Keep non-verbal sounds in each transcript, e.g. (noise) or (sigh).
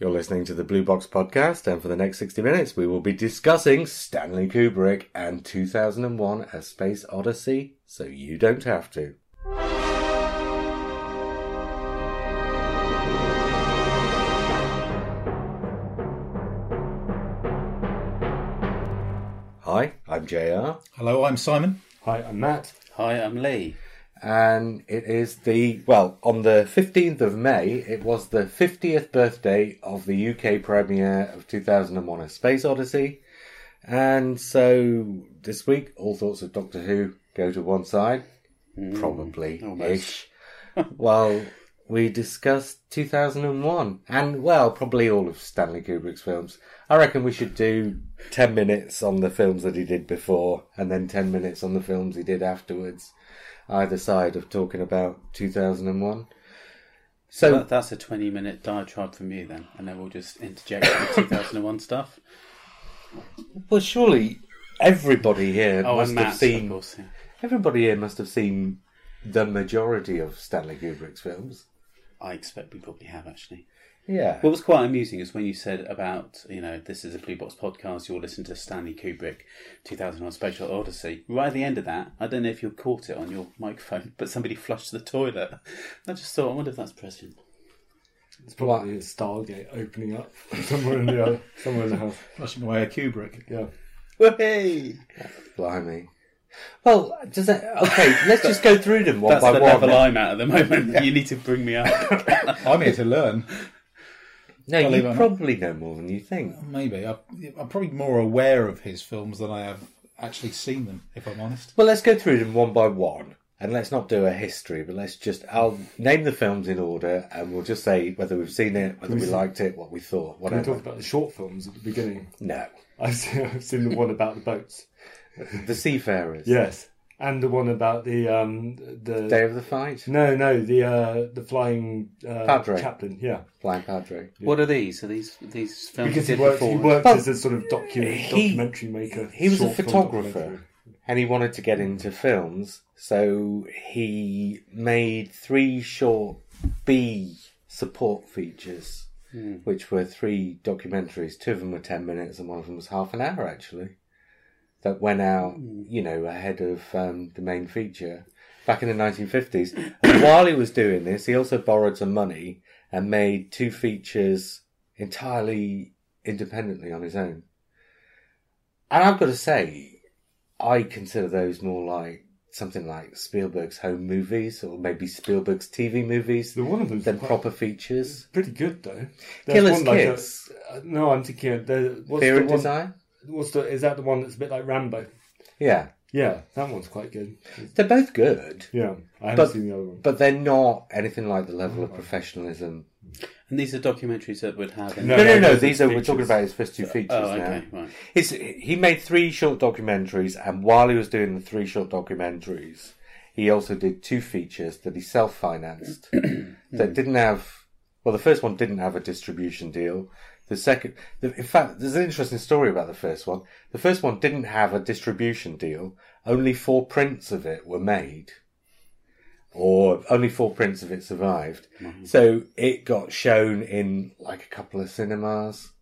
You're listening to the Blue Box Podcast, and for the next 60 minutes, we will be discussing Stanley Kubrick and 2001 A Space Odyssey, so you don't have to. Hi, I'm JR, Hello, I'm Simon. Hi, I'm Matt. Hi, I'm Lee. And it is the, well, on the 15th of May, it was the 50th birthday of the UK premiere of 2001 A Space Odyssey. And so this week, all thoughts of Doctor Who go to one side, hmm. probably ish, (laughs) while we discuss 2001 and, well, probably all of Stanley Kubrick's films. I reckon we should do 10 minutes on the films that he did before and then 10 minutes on the films he did afterwards, either side of talking about 2001. So, That, that's a 20 minute diatribe from you then, and then we'll just interject with 2001 stuff. well, surely everybody here Oh, must have Matt, of seen. course. yeah. Everybody here must have seen the majority of Stanley Kubrick's films. I expect we probably have actually. Yeah. What was quite amusing is when you said about, you know, this is a Blue Box podcast, you'll listen to Stanley Kubrick 2001 Spatial Odyssey. Right at the end of that, I don't know if you caught it on your microphone, but somebody flushed the toilet. I just thought, I wonder if that's prescient. It's probably a Stargate opening up (laughs) somewhere in the uh, somewhere in the house. Flushing away a Kubrick. Yeah. Hey! Blimey. Well, does that okay? Let's just go through them one That's by the one. level I'm at at the moment. You need to bring me up. (laughs) I'm here to learn. No, believe you it or not. probably know more than you think. Uh, maybe. I, I'm probably more aware of his films than I have actually seen them, if I'm honest. Well, let's go through them one by one, and let's not do a history, but let's just I'll name the films in order, and we'll just say whether we've seen it, whether we liked it, what we thought, Can we whatever. talk about the short films at the beginning? No, (laughs) I've seen, I've seen the one about the boats. the Seafarers. Yes, and the one about the um the Day of the Fight. no no the uh the flying uh, Padre. chaplain. Yeah, Flying Padre. What are these? Are these these films because he did worked he worked Well, as a sort of docu- he- documentary maker. He was a photographer. and he wanted to get into films, so he made three short B support features, which were three documentaries. Two of them were ten minutes, and one of them was half an hour actually. That went out, you know, ahead of um, the main feature back in the 1950s. And (coughs) while he was doing this, he also borrowed some money and made two features entirely independently on his own. And I've got to say, I consider those more like something like Spielberg's home movies or maybe Spielberg's TV movies The one of than proper features. Pretty good though. Killer's one like a- uh, no, I'm thinking of the what's Fear the one, Desire? What's the is that the one that's a bit like Rambo? Yeah. Yeah, that one's quite good. They're both good, Yeah, I haven't But- seen the other one. but they're not anything like the level of professionalism. And these are documentaries that would have. No, No, no, no. those are these are, we're talking about his first two oh, features Oh, now. right. His, he made three short documentaries, and while he was doing the three short documentaries, he also did two features that he self financed (clears throat) that didn't have. Well, the first one didn't have a distribution deal. The second, the, in fact, there's an interesting story about the first one. The first one didn't have a distribution deal. Only four prints of it were made, or only four prints of it survived. Mm-hmm. So it got shown in like a couple of cinemas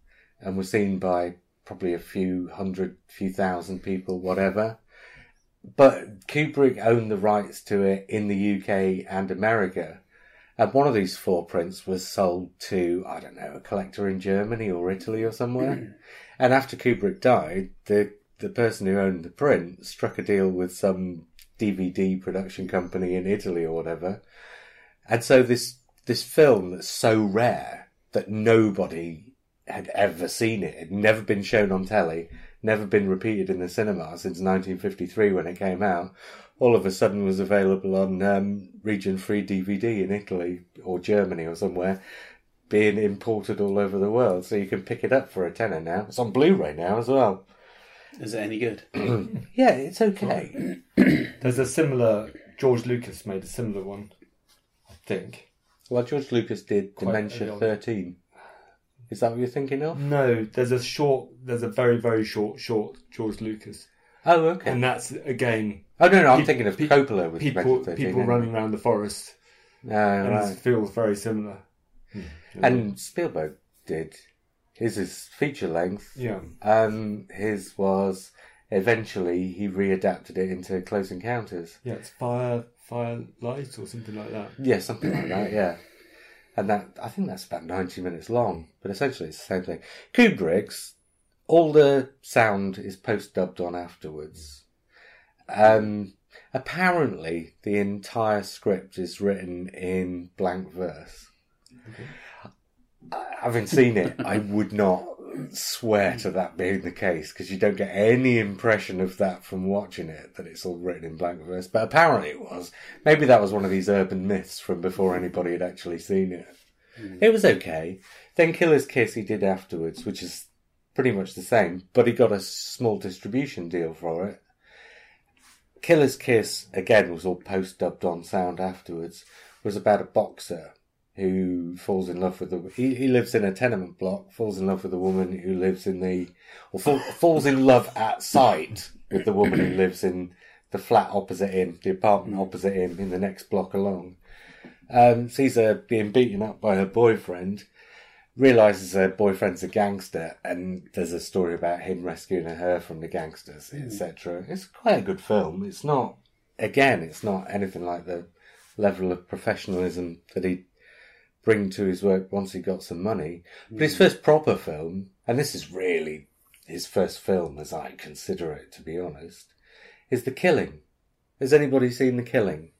and was seen by probably a few hundred, few thousand people, whatever. But Kubrick owned the rights to it in the UK and America. And one of these four prints was sold to, I don't know, a collector in Germany or Italy or somewhere. Hmm. and after Kubrick died, the, the person who owned the print struck a deal with some DVD production company in Italy or whatever. And so this, this film that's so rare that nobody had ever seen it. It had never been shown on telly, never been repeated in the cinema since 1953 when it came out. All of a sudden was available on um, region free DVD in Italy or Germany or somewhere, being imported all over the world. So you can pick it up for a tenner now. It's on Blu-ray now as well. Is it any good? (clears throat) Yeah, it's okay. (clears throat) There's a similar. George Lucas made a similar one, I think. Well, George Lucas did Quite Dementia early 13. Is that what you're thinking of? No, there's a short. There's a very very short short George Lucas, Oh, okay. and that's again oh, no, no, I'm pe- thinking of pe- Coppola with people Dementia 13. people running around the forest, Oh, and right. it feels very similar. And Spielberg did. His is feature length. Yeah. Um, his was eventually he readapted it into Close Encounters. Yeah, it's fire, firelight or something like that. Yeah, something like that. Yeah, and that I think that's about ninety minutes long, but essentially it's the same thing. Kubrick's all the sound is post dubbed on afterwards. Um, apparently, the entire script is written in blank verse. I Having seen it, I would not swear to that being the case because you don't get any impression of that from watching it that it's all written in blank verse. But apparently it was. Maybe that was one of these urban myths from before anybody had actually seen it. It was okay. Then Killer's Kiss he did afterwards, which is pretty much the same, but he got a small distribution deal for it. Killer's Kiss again was all post dubbed on sound afterwards. Was about a boxer who falls in love with the. He, he lives in a tenement block, falls in love with a woman who lives in the, or fall, falls in love at sight with the woman who lives in the flat opposite him, the apartment opposite him in the next block along. Um, sees her being beaten up by her boyfriend, realizes her boyfriend's a gangster, and there's a story about him rescuing her from the gangsters, etc. Hmm. It's quite a good film. It's not, again, it's not anything like the level of professionalism that he bring to his work once he got some money. But his hmm. first proper film, and this is really his first film as I consider it, to be honest, is The Killing. Has anybody seen The Killing?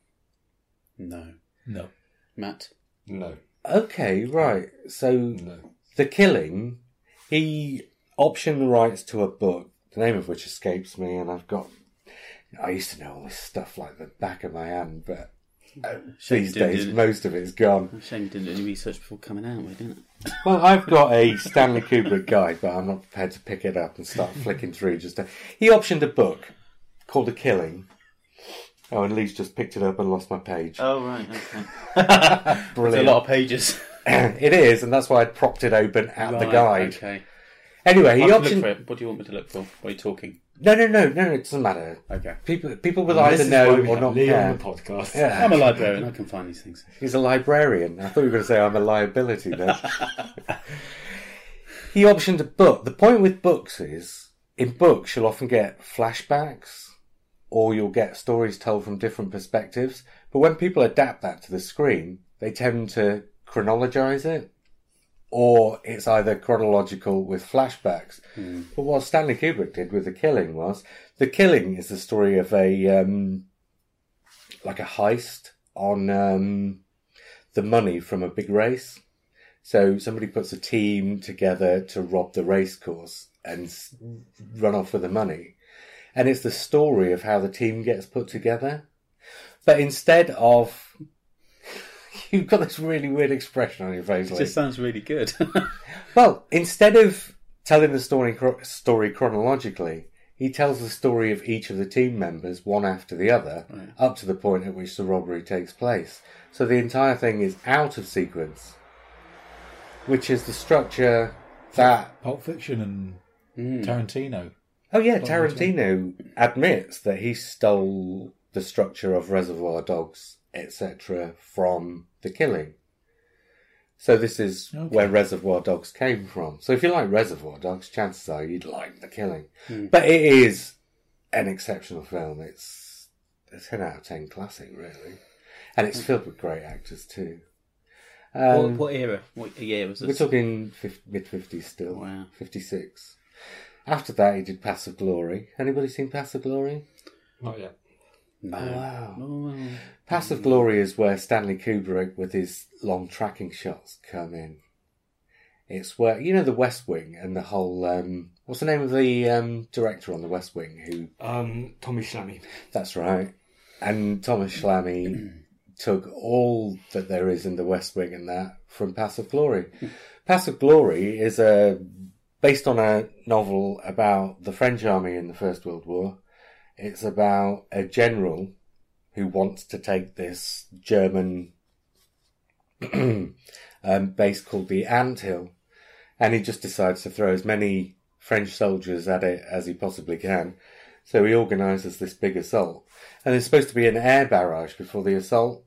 No. No. Matt? No, Okay, right. So no. The Killing, he optioned the rights to a book, the name of which escapes me, and I've got. I used to know all this stuff like the back of my hand, but uh, these days most of it's gone. Shame you didn't do any research before coming out, didn't? (laughs) Well, I've got a Stanley Kubrick guide, but I'm not prepared to pick it up and start flicking through. Just to... he optioned a book called The Killing. Oh, and Lee's just picked it up and lost my page. Oh, right, okay. (laughs) There's a lot of pages. it is, and that's why I propped it open at the Right, guide. Okay. Anyway, he I optioned. for it. What do you want me to look for? What are you talking? No, no, no, no, it doesn't matter. Okay. People, people will This either know or not Lee care. on the podcast. Yeah. I'm a librarian. I can find these things. (laughs) He's a librarian. I thought you were going to say I'm a liability then. (laughs) he optioned a book. The point with books is, in books, you'll often get flashbacks or you'll get stories told from different perspectives. But when people adapt that to the screen, they tend to chronologize it. Or it's either chronological with flashbacks. But what Stanley Kubrick did with The Killing was, The Killing is the story of a, um, like a heist on, um, the money from a big race. So somebody puts a team together to rob the race course and run off with the money. And it's the story of how the team gets put together. But instead of, (laughs) you've got this really weird expression on your face. It just sounds really good. (laughs) Well, instead of telling the story story chronologically, he tells the story of each of the team members one after the other, up to the point at which the robbery takes place. So the entire thing is out of sequence, which is the structure that. Pulp Fiction and hmm. Tarantino. Oh yeah, Tarantino admits that he stole the structure of Reservoir Dogs, etc., from The Killing. So this is Okay. where Reservoir Dogs came from. So if you like Reservoir Dogs, chances are you'd like The Killing. But it is an exceptional film. It's a ten out of ten classic, really, and it's filled with great actors too. what, Um, what era? What year was this? we're talking mid fifties still. Wow. fifty six. After that, he did Paths of Glory. Anybody seen Paths of Glory? Not yet. No. wow. Oh, Paths of Glory is where Stanley Kubrick with his long tracking shots come in. It's where you know the West Wing and the whole um, what's the name of the um, director on the West Wing who Um, Tommy Schlamme. that's right. And Thomas Schlamme (clears throat) took all that there is in the West Wing and that from Paths of Glory. Paths of Glory is a based on a novel about the French army in the First World War. It's about a general who wants to take this German (clears throat) um, base called the Ant Hill, and he just decides to throw as many French soldiers at it as he possibly can. So he organises this big assault, and there's supposed to be an air barrage before the assault,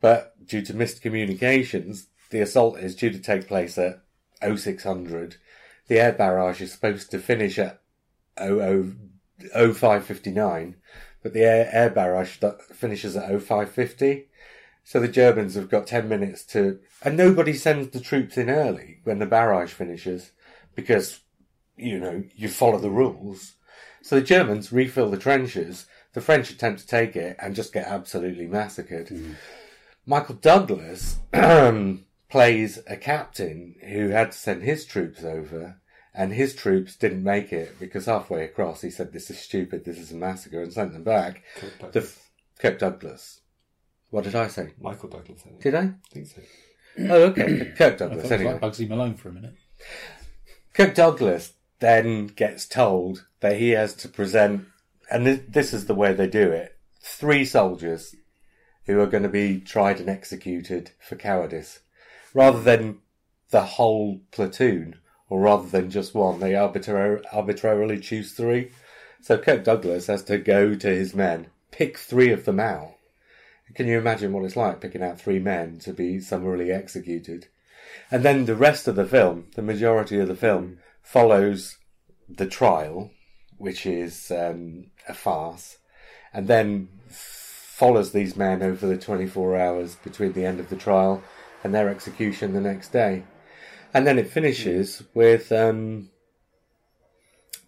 but due to missed communications, the assault is due to take place at 0600. The air barrage is supposed to finish at 00 0559, but the air, air barrage finishes at 0550. So the Germans have got 10 minutes to, and nobody sends the troops in early when the barrage finishes because, you know, you follow the rules. So the Germans refill the trenches, the French attempt to take it and just get absolutely massacred. Mm. Michael Douglas (clears throat) um, plays a captain who had to send his troops over, and his troops didn't make it because halfway across he said, "This is stupid. This is a massacre," and sent them back. Kirk Douglas. The Kirk Douglas. What did I say? Michael Douglas. I think. Did I? I think so. Oh, okay. Kirk I thought Douglas. it was Anyway, like Bugsy Malone for a minute. Kirk Douglas then gets told that he has to present, and this, this is the way they do it: three soldiers who are going to be tried and executed for cowardice, rather than the whole platoon, or rather than just one. They arbitrar- arbitrarily choose three. So Kirk Douglas has to go to his men, pick three of them out. Can you imagine what it's like picking out three men to be summarily executed? And then the rest of the film, the majority of the film, follows the trial, which is um, a farce, and then follows these men over the 24 hours between the end of the trial and their execution the next day. And then it finishes with um,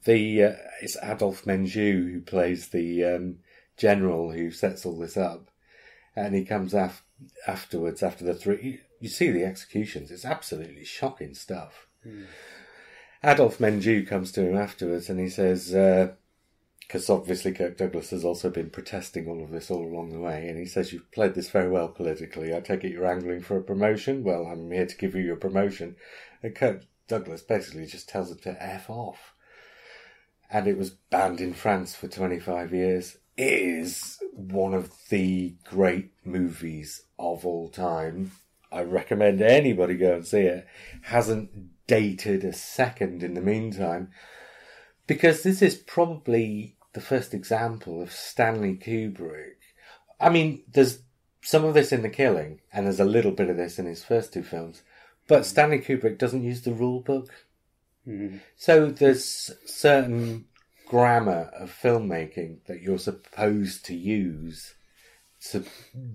the uh, it's Adolphe Menjou who plays the um, general who sets all this up, and he comes af- afterwards after the three. You, you see the executions; it's absolutely shocking stuff. Adolphe Menjou comes to him afterwards, and he says, because obviously Kirk Douglas has also been protesting all of this all along the way, and he says, "You've played this very well politically. I take it you're angling for a promotion. Well, I'm here to give you your promotion." And Kirk Douglas basically just tells him to f off and it was banned in France for 25 years. It is one of the great movies of all time. I recommend anybody go and see it. Hasn't dated a second in the meantime because this is probably the first example of Stanley Kubrick. I mean, there's some of this in The Killing, and there's a little bit of this in his first two films, but mm. Stanley Kubrick doesn't use the rule book. Mm-hmm. So there's certain grammar of filmmaking that you're supposed to use to,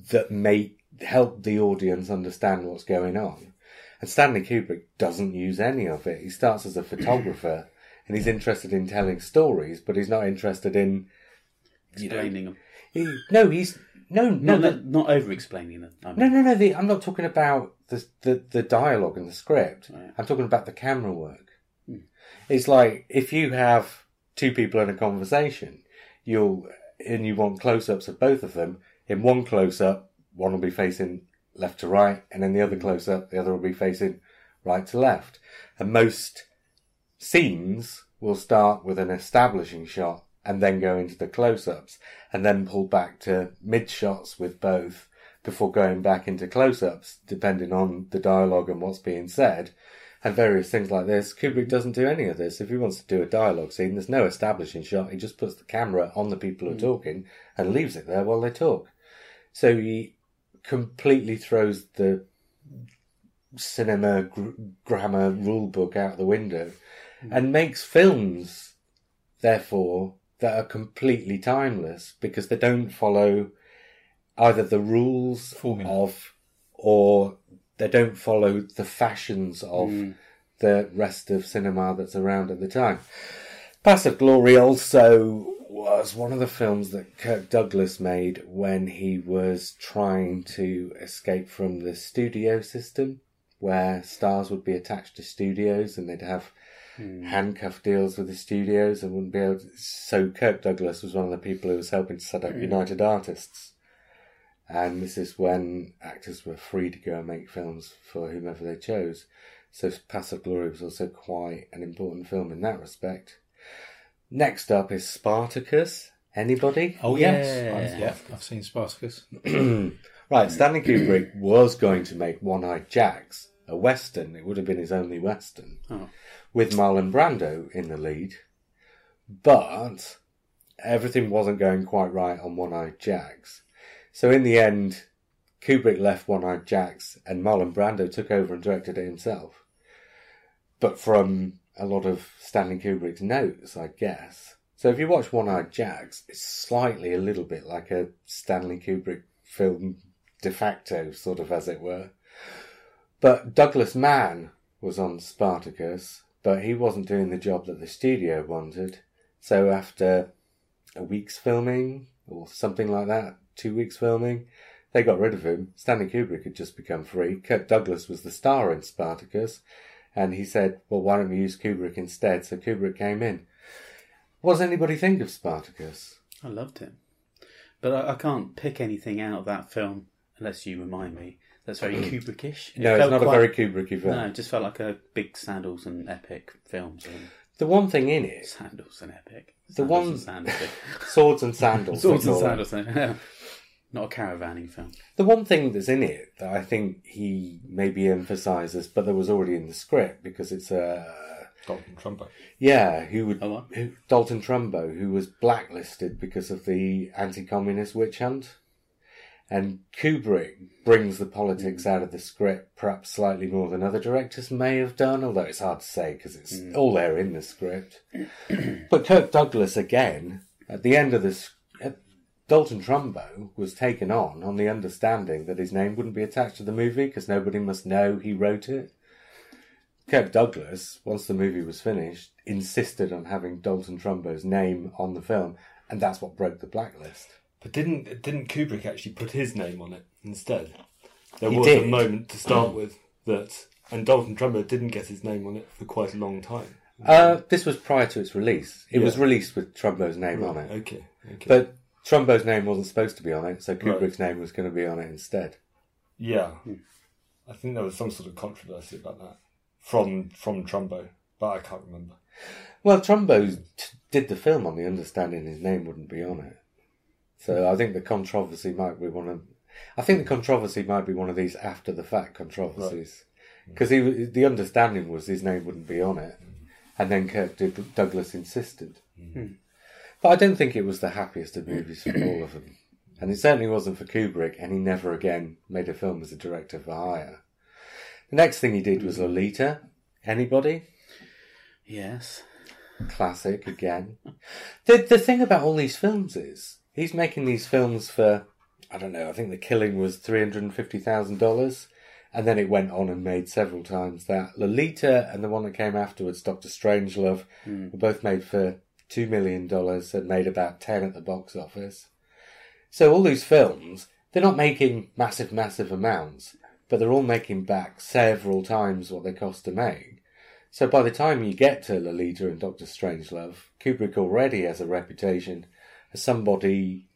that make help the audience understand what's going on. And Stanley Kubrick doesn't use any of it. He starts as a photographer and he's interested in telling stories, but he's not interested in you know, Explaining them. he, no, he's no, no, Not, the- not, over explaining them. I mean, no, no, no. The, I'm not talking about the, the the dialogue and the script. Right. I'm talking about the camera work. Hmm. It's like if you have two people in a conversation, you'll and you want close-ups of both of them. In one close-up, one will be facing left to right, and in the other hmm. close-up, the other will be facing right to left. And most scenes will start with an establishing shot and then go into the close-ups and then pull back to mid shots with both before going back into close-ups depending on the dialogue and what's being said and various things like this. Kubrick doesn't do any of this. If he wants to do a dialogue scene there's no establishing shot. He just puts the camera on the people who are hmm. talking and leaves it there while they talk. So he completely throws the cinema gr- grammar rule book out the window Hmm. and makes films therefore that are completely timeless because they don't follow either the rules Formula. of or they don't follow the fashions of hmm. the rest of cinema that's around at the time. Paths of Glory also was one of the films that Kirk Douglas made when he was trying to escape from the studio system, where stars would be attached to studios and they'd have Hmm. handcuff deals with the studios and wouldn't be able to. So Kirk Douglas was one of the people who was helping to set up hmm. United Artists. And this is when actors were free to go and make films for whomever they chose. So Paths of Glory was also quite an important film in that respect. Next up is Spartacus. Anybody? Oh Yeah. yes, yeah, I've seen Spartacus. (clears throat) Right, Stanley Kubrick was going to make One Eyed Jacks, a western. It would have been his only western, Oh. with Marlon Brando in the lead. But everything wasn't going quite right on One Eyed Jacks. So in the end, Kubrick left One Eyed Jacks and Marlon Brando took over and directed it himself. but from a lot of Stanley Kubrick's notes, I guess. So if you watch One Eyed Jacks, it's slightly a little bit like a Stanley Kubrick film de facto, sort of as it were. But Douglas Mann was on Spartacus, but he wasn't doing the job that the studio wanted. So after a week's filming, or something like that, two weeks filming, they got rid of him. Stanley Kubrick had just become free. Kirk Douglas was the star in Spartacus, and he said, Well, why don't we use Kubrick instead? So Kubrick came in. What does anybody think of Spartacus? I loved it, but I, I can't pick anything out of that film unless you remind me. That's very mm. Kubrickish. It No, it's felt not quite- a very Kubricky film. No, it just felt like a big sandals and epic films. And The one thing in it, sandals and epic. The Sandals one- and sandals. (laughs) swords and sandals. Swords they and call it. sandals. and- Not a caravanning film. The one thing that's in it that I think he maybe emphasises, but that was already in the script because it's a Dalton Trumbo. yeah, who would Oh, what? who, Dalton Trumbo, who was blacklisted because of the anti-communist witch hunt, and Kubrick brings the politics out of the script perhaps slightly more than other directors may have done, although it's hard to say because it's mm. all there in the script. (clears throat) but Kirk Douglas again at the end of this. Uh, Dalton Trumbo was taken on on the understanding that his name wouldn't be attached to the movie because nobody must know he wrote it. Kirk Douglas, once the movie was finished, insisted on having Dalton Trumbo's name on the film, and that's what broke the blacklist. But didn't didn't Kubrick actually put his name on it instead? There He was a did. moment to start with that, and Dalton Trumbo didn't get his name on it for quite a long time. Uh, this was prior to its release. It was Yeah. released with Trumbo's name on it, Okay, okay. but Trumbo's name wasn't supposed to be on it, so Kubrick's name was going to be on it instead. yeah, I think there was some sort of controversy about that from from Trumbo, but I can't remember. Well, Trumbo t- did the film on the understanding his name wouldn't be on it. So I think the controversy might be one of. I think the controversy might be one of these after the fact controversies, because he the understanding was his name wouldn't be on it, and then Kirk Doug- Douglas insisted. Hmm. Hmm. But I don't think it was the happiest of movies for all of them, and it certainly wasn't for Kubrick. And he never again made a film as a director for hire. The next thing he did was Lolita. Anybody? Yes. classic again. The the thing about all these films is he's making these films for I don't know. I think the killing was three hundred and fifty thousand dollars, and then it went on and made several times that. Lolita and the one that came afterwards, Doctor Strangelove, hmm. were both made for two million dollars and made about ten at the box office. So all these films, they're not making massive, massive amounts, but they're all making back several times what they cost to make. So by the time you get to Lolita and Doctor Strangelove, Kubrick already has a reputation somebody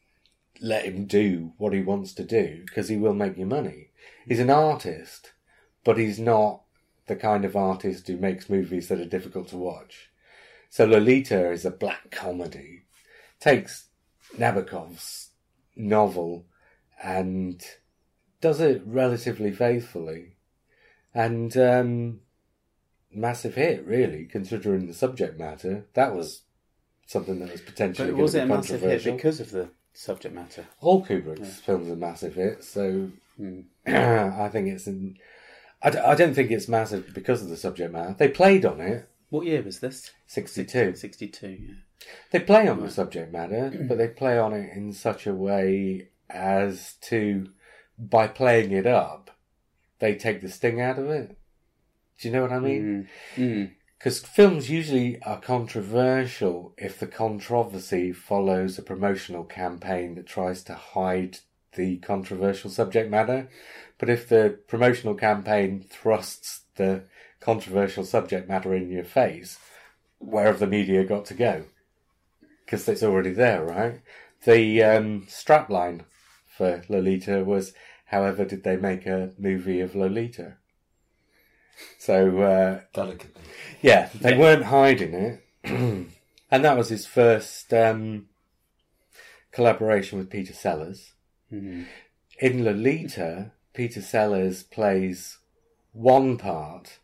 let him do what he wants to do because he will make you money. He's an artist, but he's not the kind of artist who makes movies that are difficult to watch. So Lolita is a black comedy, takes Nabokov's novel and does it relatively faithfully. And um, massive hit, really, considering the subject matter. That was something that was potentially But was it a massive hit because of the subject matter? All Kubrick's films are massive hits, so Hmm. (clears throat) I think it's. In, I, d- I don't think it's massive because of the subject matter. They played on it, What year was this? 62. 62, yeah. They play on the subject matter, (clears throat) but they play on it in such a way as to, by playing it up, they take the sting out of it. Do you know what I mean? Mm. Because films usually are controversial if the controversy follows a promotional campaign that tries to hide the controversial subject matter. But if the promotional campaign thrusts the controversial subject matter in your face, where have the media got to go? Because it's already there, right? The um, strapline for Lolita was, however, did they make a movie of Lolita? So, uh, Delicately. yeah, they weren't hiding it. (clears throat) and that was his first um, collaboration with Peter Sellers. In Lolita, Peter Sellers plays one part,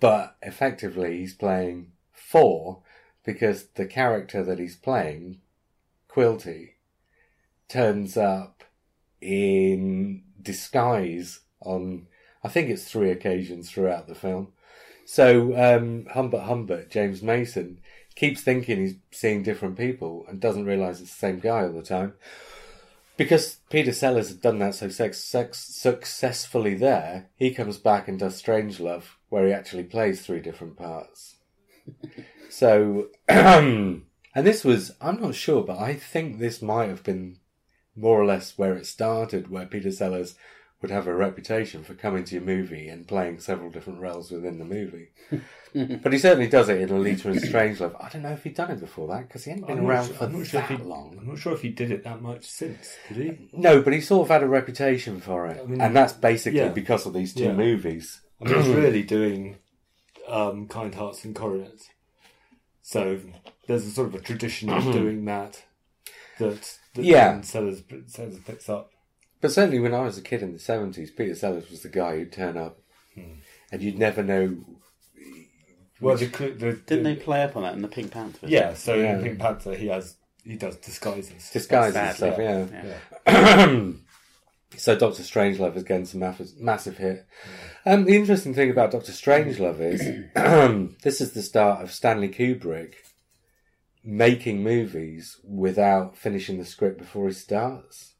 but effectively he's playing four because the character that he's playing, Quilty, turns up in disguise on, I think it's three occasions throughout the film. So um, Humbert Humbert, James Mason, keeps thinking he's seeing different people and doesn't realise it's the same guy all the time. Because Peter Sellers had done that so sex, sex, successfully there, he comes back and does Strangelove, where he actually plays three different parts. (laughs) so, (clears throat) and this was, I'm not sure, but I think this might have been more or less where it started, where Peter Sellers would have a reputation for coming to your movie and playing several different roles within the movie. (laughs) but he certainly does it in Lolita and Strangelove. I don't know if he'd done it before that because he hadn't been I'm around sure- for I'm sure that he- long. I'm not sure if he did it that much since. Did he? No, but he sort of had a reputation for it, I mean, and that's basically yeah. because of these two Yeah. movies. I mean, he's (clears throat) really doing um, Kind Hearts and Coronets. So there's a sort of a tradition of (clears throat) doing that that, that Yeah. Sellers, Sellers picks up. But certainly, when I was a kid in the seventies, Peter Sellers was the guy who'd turn up, and you'd never know. Well, the, cl- the, Didn't they play up on that in the Pink Panther? Yeah, so Yeah. in Pink Panther, he has he does disguises. Disguises and Sadly. stuff, yeah. Yeah. (clears throat) So Doctor Strangelove is getting some massive, massive hit. Um, the interesting thing about Doctor Strangelove is (clears throat) this is the start of Stanley Kubrick making movies without finishing the script before he starts.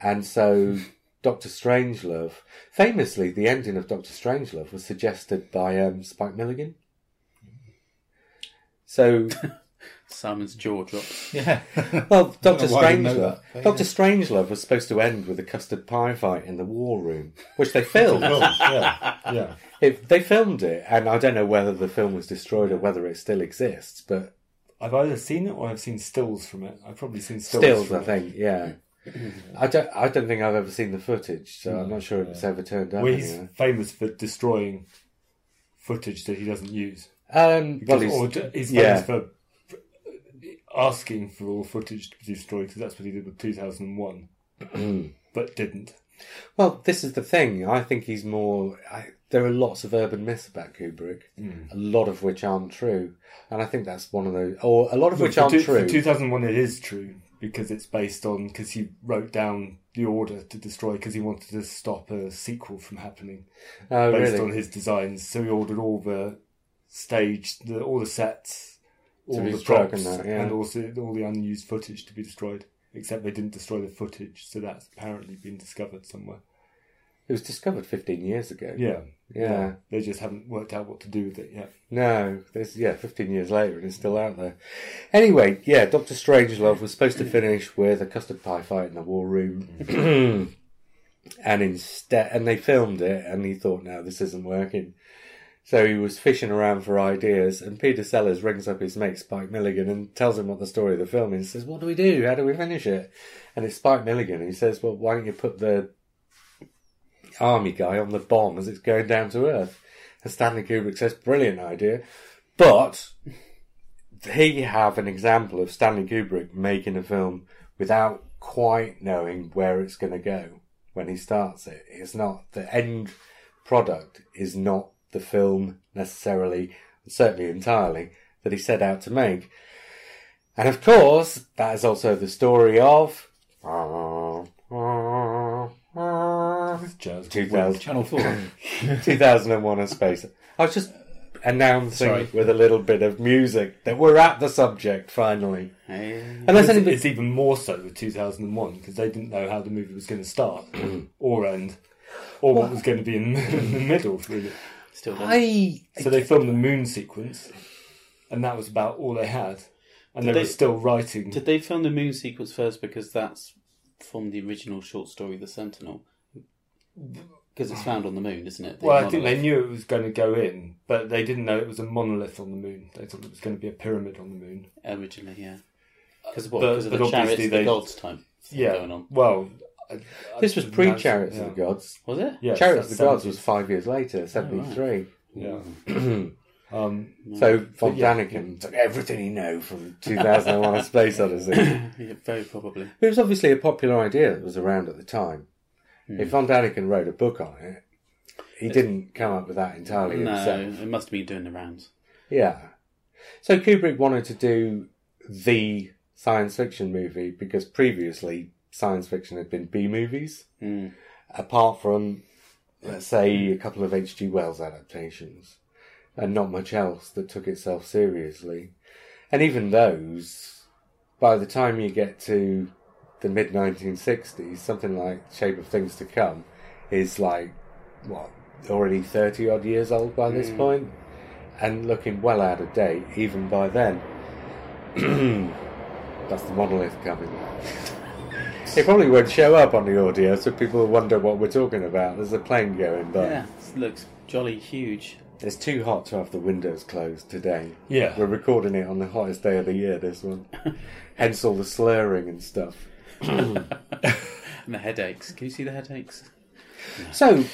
And so (laughs) Doctor Strangelove, famously, the ending of Doctor Strangelove was suggested by um, Spike Milligan. So (laughs) Simon's jaw drops. Yeah. (laughs) Well, Doctor know why I didn't know Strangelove. that, but Doctor Strangelove was supposed to end with a custard pie fight in the war room, which they filmed. yeah, yeah. it, they filmed it, and I don't know whether the film was destroyed or whether it still exists. But I've either seen it or I've seen stills from it. I've probably seen stills. stills, from I it. think, yeah. I don't. I don't think I've ever seen the footage, so I'm mm. not sure if it's ever turned up. Well, he's anywhere. famous for destroying footage that he doesn't use. Um, well, he's, or he's yeah. famous for asking for all footage to be destroyed because that's what he did with 2001, mm. but didn't. Well, this is the thing. I think he's more. I, there are lots of urban myths about Kubrick, mm. a lot of which aren't true, and I think that's one of those, or a lot of which aren't two- true. for 2001, it is true because it's based on because he wrote down the order to destroy because he wanted to stop a sequel from happening oh, based really? on his designs. So he ordered all the stage, the, all the sets, all the props, and that, yeah. and also all the unused footage to be destroyed. Except they didn't destroy the footage, so that's apparently been discovered somewhere. It was discovered 15 years ago. Yeah, Yeah. They just haven't worked out what to do with it yet. No, there's yeah, 15 years later and it's still out there. Anyway, yeah, Doctor Strangelove was supposed to finish with a custard pie fight in the war room, (clears throat) and instead, and they filmed it, and he thought, no, this isn't working. So he was fishing around for ideas, and Peter Sellers rings up his mate Spike Milligan and tells him what the story of the film is. Says, "What do we do? How do we finish it?" And it's Spike Milligan. He says, "Well, why don't you put the army guy on the bomb as it's going down to Earth?" And Stanley Kubrick says, "Brilliant idea," but you have an example of Stanley Kubrick making a film without quite knowing where it's going to go when he starts it. It's not the end product is not the film necessarily, certainly entirely, that he set out to make. And of course, that is also the story of Jazz. 2000, Channel 4. (laughs) 2001 A Space. I was just announcing Sorry. with a little bit of music that we're at the subject finally. Hey. Unless It's, anybody, it's even more so with 2001 because they didn't know how the movie was going to start (clears throat) or end, or what was going to be in, in (laughs) the middle. Really. Still don't. I So they filmed the moon sequence, and that was about all they had. And Did they, they- were still writing. Did they film the moon sequence first because that's from the original short story, The Sentinel? Because it's found on the moon, isn't it? The well, I think they knew it was going to go in, but they didn't know it was a monolith on the moon. They thought it was going to be a pyramid on the moon. originally, yeah. Because of what? Because of the obviously chariots of the gods time Yeah. going on. Well, I, I, this was pre Chariots yeah. of the Gods. Was it? Yes, Chariots of that's the Gods was five years later, seventy three. Yeah. (clears throat) um, So Von yeah. Daniken took everything he knew from 2001: (laughs) A Space Odyssey. Yeah, very probably. It was obviously a popular idea that was around at the time. Hmm. If Von Daniken wrote a book on it, he didn't come up with that entirely No, himself. it must have been doing the rounds. Yeah. So Kubrick wanted to do the science fiction movie because previously science fiction had been B movies, Mm. apart from, let's say, a couple of H.G. Wells adaptations. and not much else that took itself seriously. And even those, by the time you get to the mid 1960s, something like Shape of Things to Come is like, what, already 30 odd years old by this hmm. point, and looking well out of date even by then. (clears throat) That's the monolith coming. It probably won't show up on the audio, so people will wonder what we're talking about. There's a plane going by. Yeah, it looks jolly huge. It's too hot to have the windows closed today. Yeah. We're recording it on the hottest day of the year, this one. (laughs) Hence all the slurring and stuff. (laughs) And the headaches. Can you see the headaches? (laughs) So,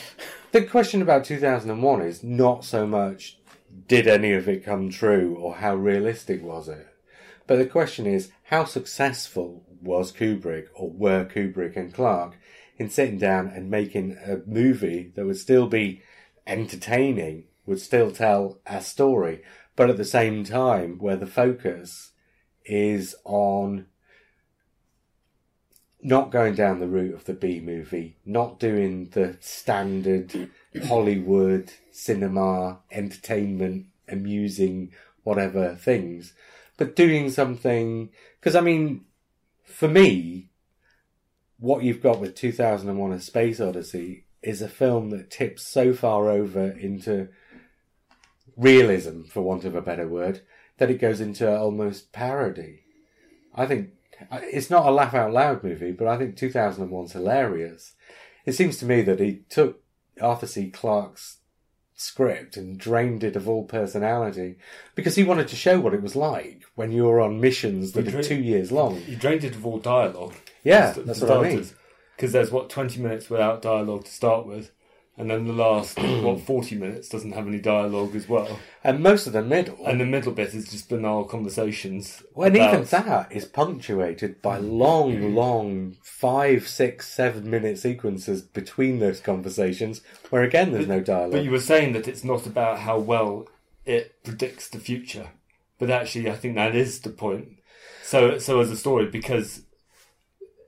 the question about 2001 is not so much did any of it come true or how realistic was it? But the question is how successful was Kubrick or were Kubrick and Clarke in sitting down and making a movie that would still be entertaining, would still tell a story, but at the same time where the focus is on not going down the route of the B movie, not doing the standard Hollywood cinema entertainment, amusing whatever things, but doing something. Because I mean, for me, what you've got with 2001: A Space Odyssey is a film that tips so far over into realism, for want of a better word, that it goes into almost parody. I think it's not a laugh out loud movie, but I think 2001's hilarious. It seems to me that he took Arthur C. Clarke's script and drained it of all personality because he wanted to show what it was like when you were on missions that We are two years long. You drained it of all dialogue. Yeah, that's what I mean. Because there's what twenty minutes without dialogue to start with, and then the last (clears throat) what forty minutes doesn't have any dialogue as well, And most of the middle, and the middle bit is just banal conversations. when even about- that is punctuated by long, mm. long five, six, seven minute sequences between those conversations, where again there's no dialogue. But you were saying that it's not about how well it predicts the future, but actually, I think that is the point. So, so as a story, because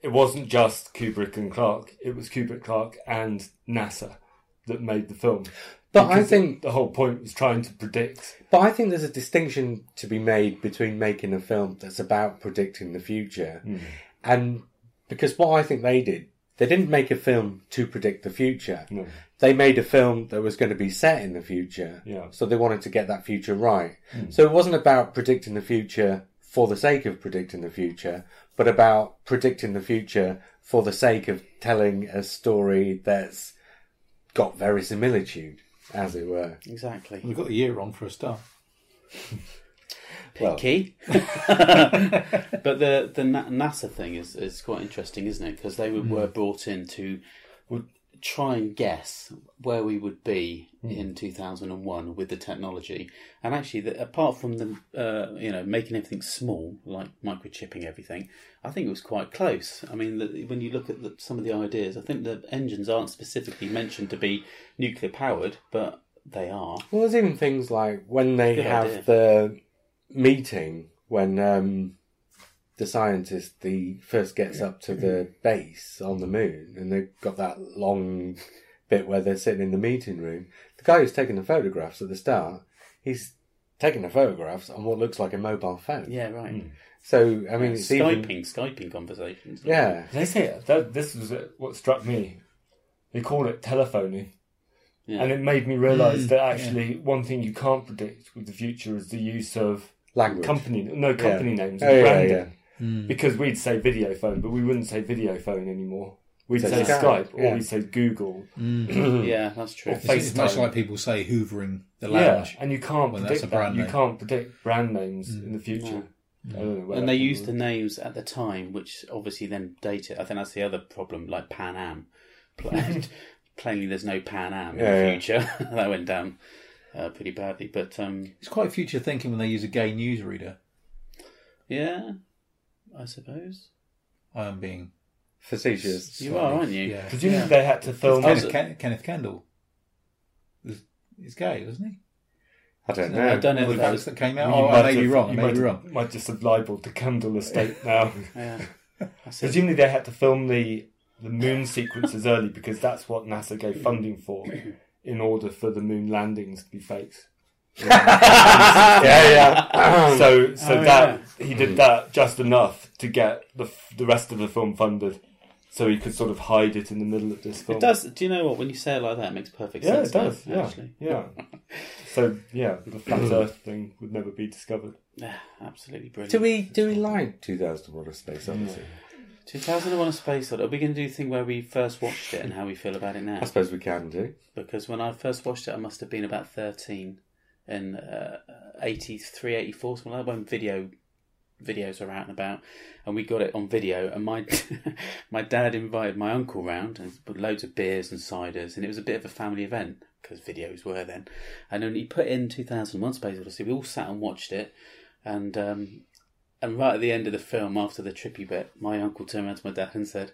it wasn't just Kubrick and Clarke; it was Kubrick, Clarke, and NASA that made the film. But I think the whole point was trying to predict. But I think there's a distinction to be made between making a film that's about predicting the future hmm. and because what I think they did, they didn't make a film to predict the future. No. They made a film that was going to be set in the future. Yeah. So they wanted to get that future right. Hmm. So it wasn't about predicting the future for the sake of predicting the future, but about predicting the future for the sake of telling a story that's got verisimilitude, as it were. Exactly. We've got the year on for a start. Picky. (laughs) but the the NASA thing is, is quite interesting, isn't it? Because they were, were hmm. brought in to would try and guess where we would be in 2001 with the technology. And actually, the, apart from the uh, you know, making everything small, like microchipping everything, I think it was quite close. I mean, the, when you look at the, some of the ideas, I think the engines aren't specifically mentioned to be nuclear powered, but they are. Well, there's even things like when they Good have idea. the meeting when um, the scientist the first gets up to the base on the moon, and they've got that long bit where they're sitting in the meeting room. The guy who's taking the photographs at the start, he's taking the photographs on what looks like a mobile phone. Yeah, right. Hmm. So I mean, it's Skyping, even Skyping conversations. yeah. They say it. That, this was what struck me. They call it telephony Yeah. And it made me realise hmm. that actually one thing you can't predict with the future is the use of Language. company no company names Oh, and yeah, branding. Yeah. Because we'd say video phone, but we wouldn't say video phone anymore. We'd Say say Skype, Skype, or yeah. we'd say Google. (clears throat) yeah, that's true. Or It's, it's much like people say hoovering the Yeah, and you can't Well, that's predict a that. brand You can't predict brand names in the future. I don't know where and they comes used the names at the time, which obviously then date it. I think that's the other problem, like Pan Am. Pla- (laughs) Plainly, there's no Pan Am in Yeah, the yeah. future. (laughs) that went down uh, pretty badly. But um, It's quite future thinking when they use a gay newsreader. yeah, I suppose I am being Facetious. you are, aren't you? yeah. Presumably they had to film. Kenneth, Ken, Kenneth Kendall. was- He's gay, wasn't he? I don't know. I don't know one if the that facts was- that came out. You Oh, I might may be have- wrong. I you may might, be wrong. might just have libelled the Kendall estate now. (laughs) Yeah. That's it. Presumably they had to film the the moon sequences early because that's what NASA gave funding for, (coughs) in order for the moon landings to be faked. Yeah, yeah. (clears throat) so so Oh, that he did that just enough to get the the rest of the film funded, so he could sort of hide it in the middle of this film. It does. Do you know what? When you say it like that, it makes perfect Yeah, sense. Yeah, it does. now, Yeah, Actually. yeah. So yeah, the flat mm. Earth thing would never be discovered. Yeah, absolutely brilliant. do we do we like 2001: A Space Odyssey? 2001: A Space Odyssey. Are we going to do the thing where we first watched it and how we feel about it now? I suppose we can do. Because when I first watched it, I must have been about 13 in uh, 83, 84, something like that, when video videos are out and about, and we got it on video. And my (laughs) my dad invited my uncle round and with loads of beers and ciders, and it was a bit of a family event because videos were then. And then he put in 2001: Space Odyssey. We all sat and watched it, and um, and right at the end of the film, after the trippy bit, my uncle turned around to my dad and said.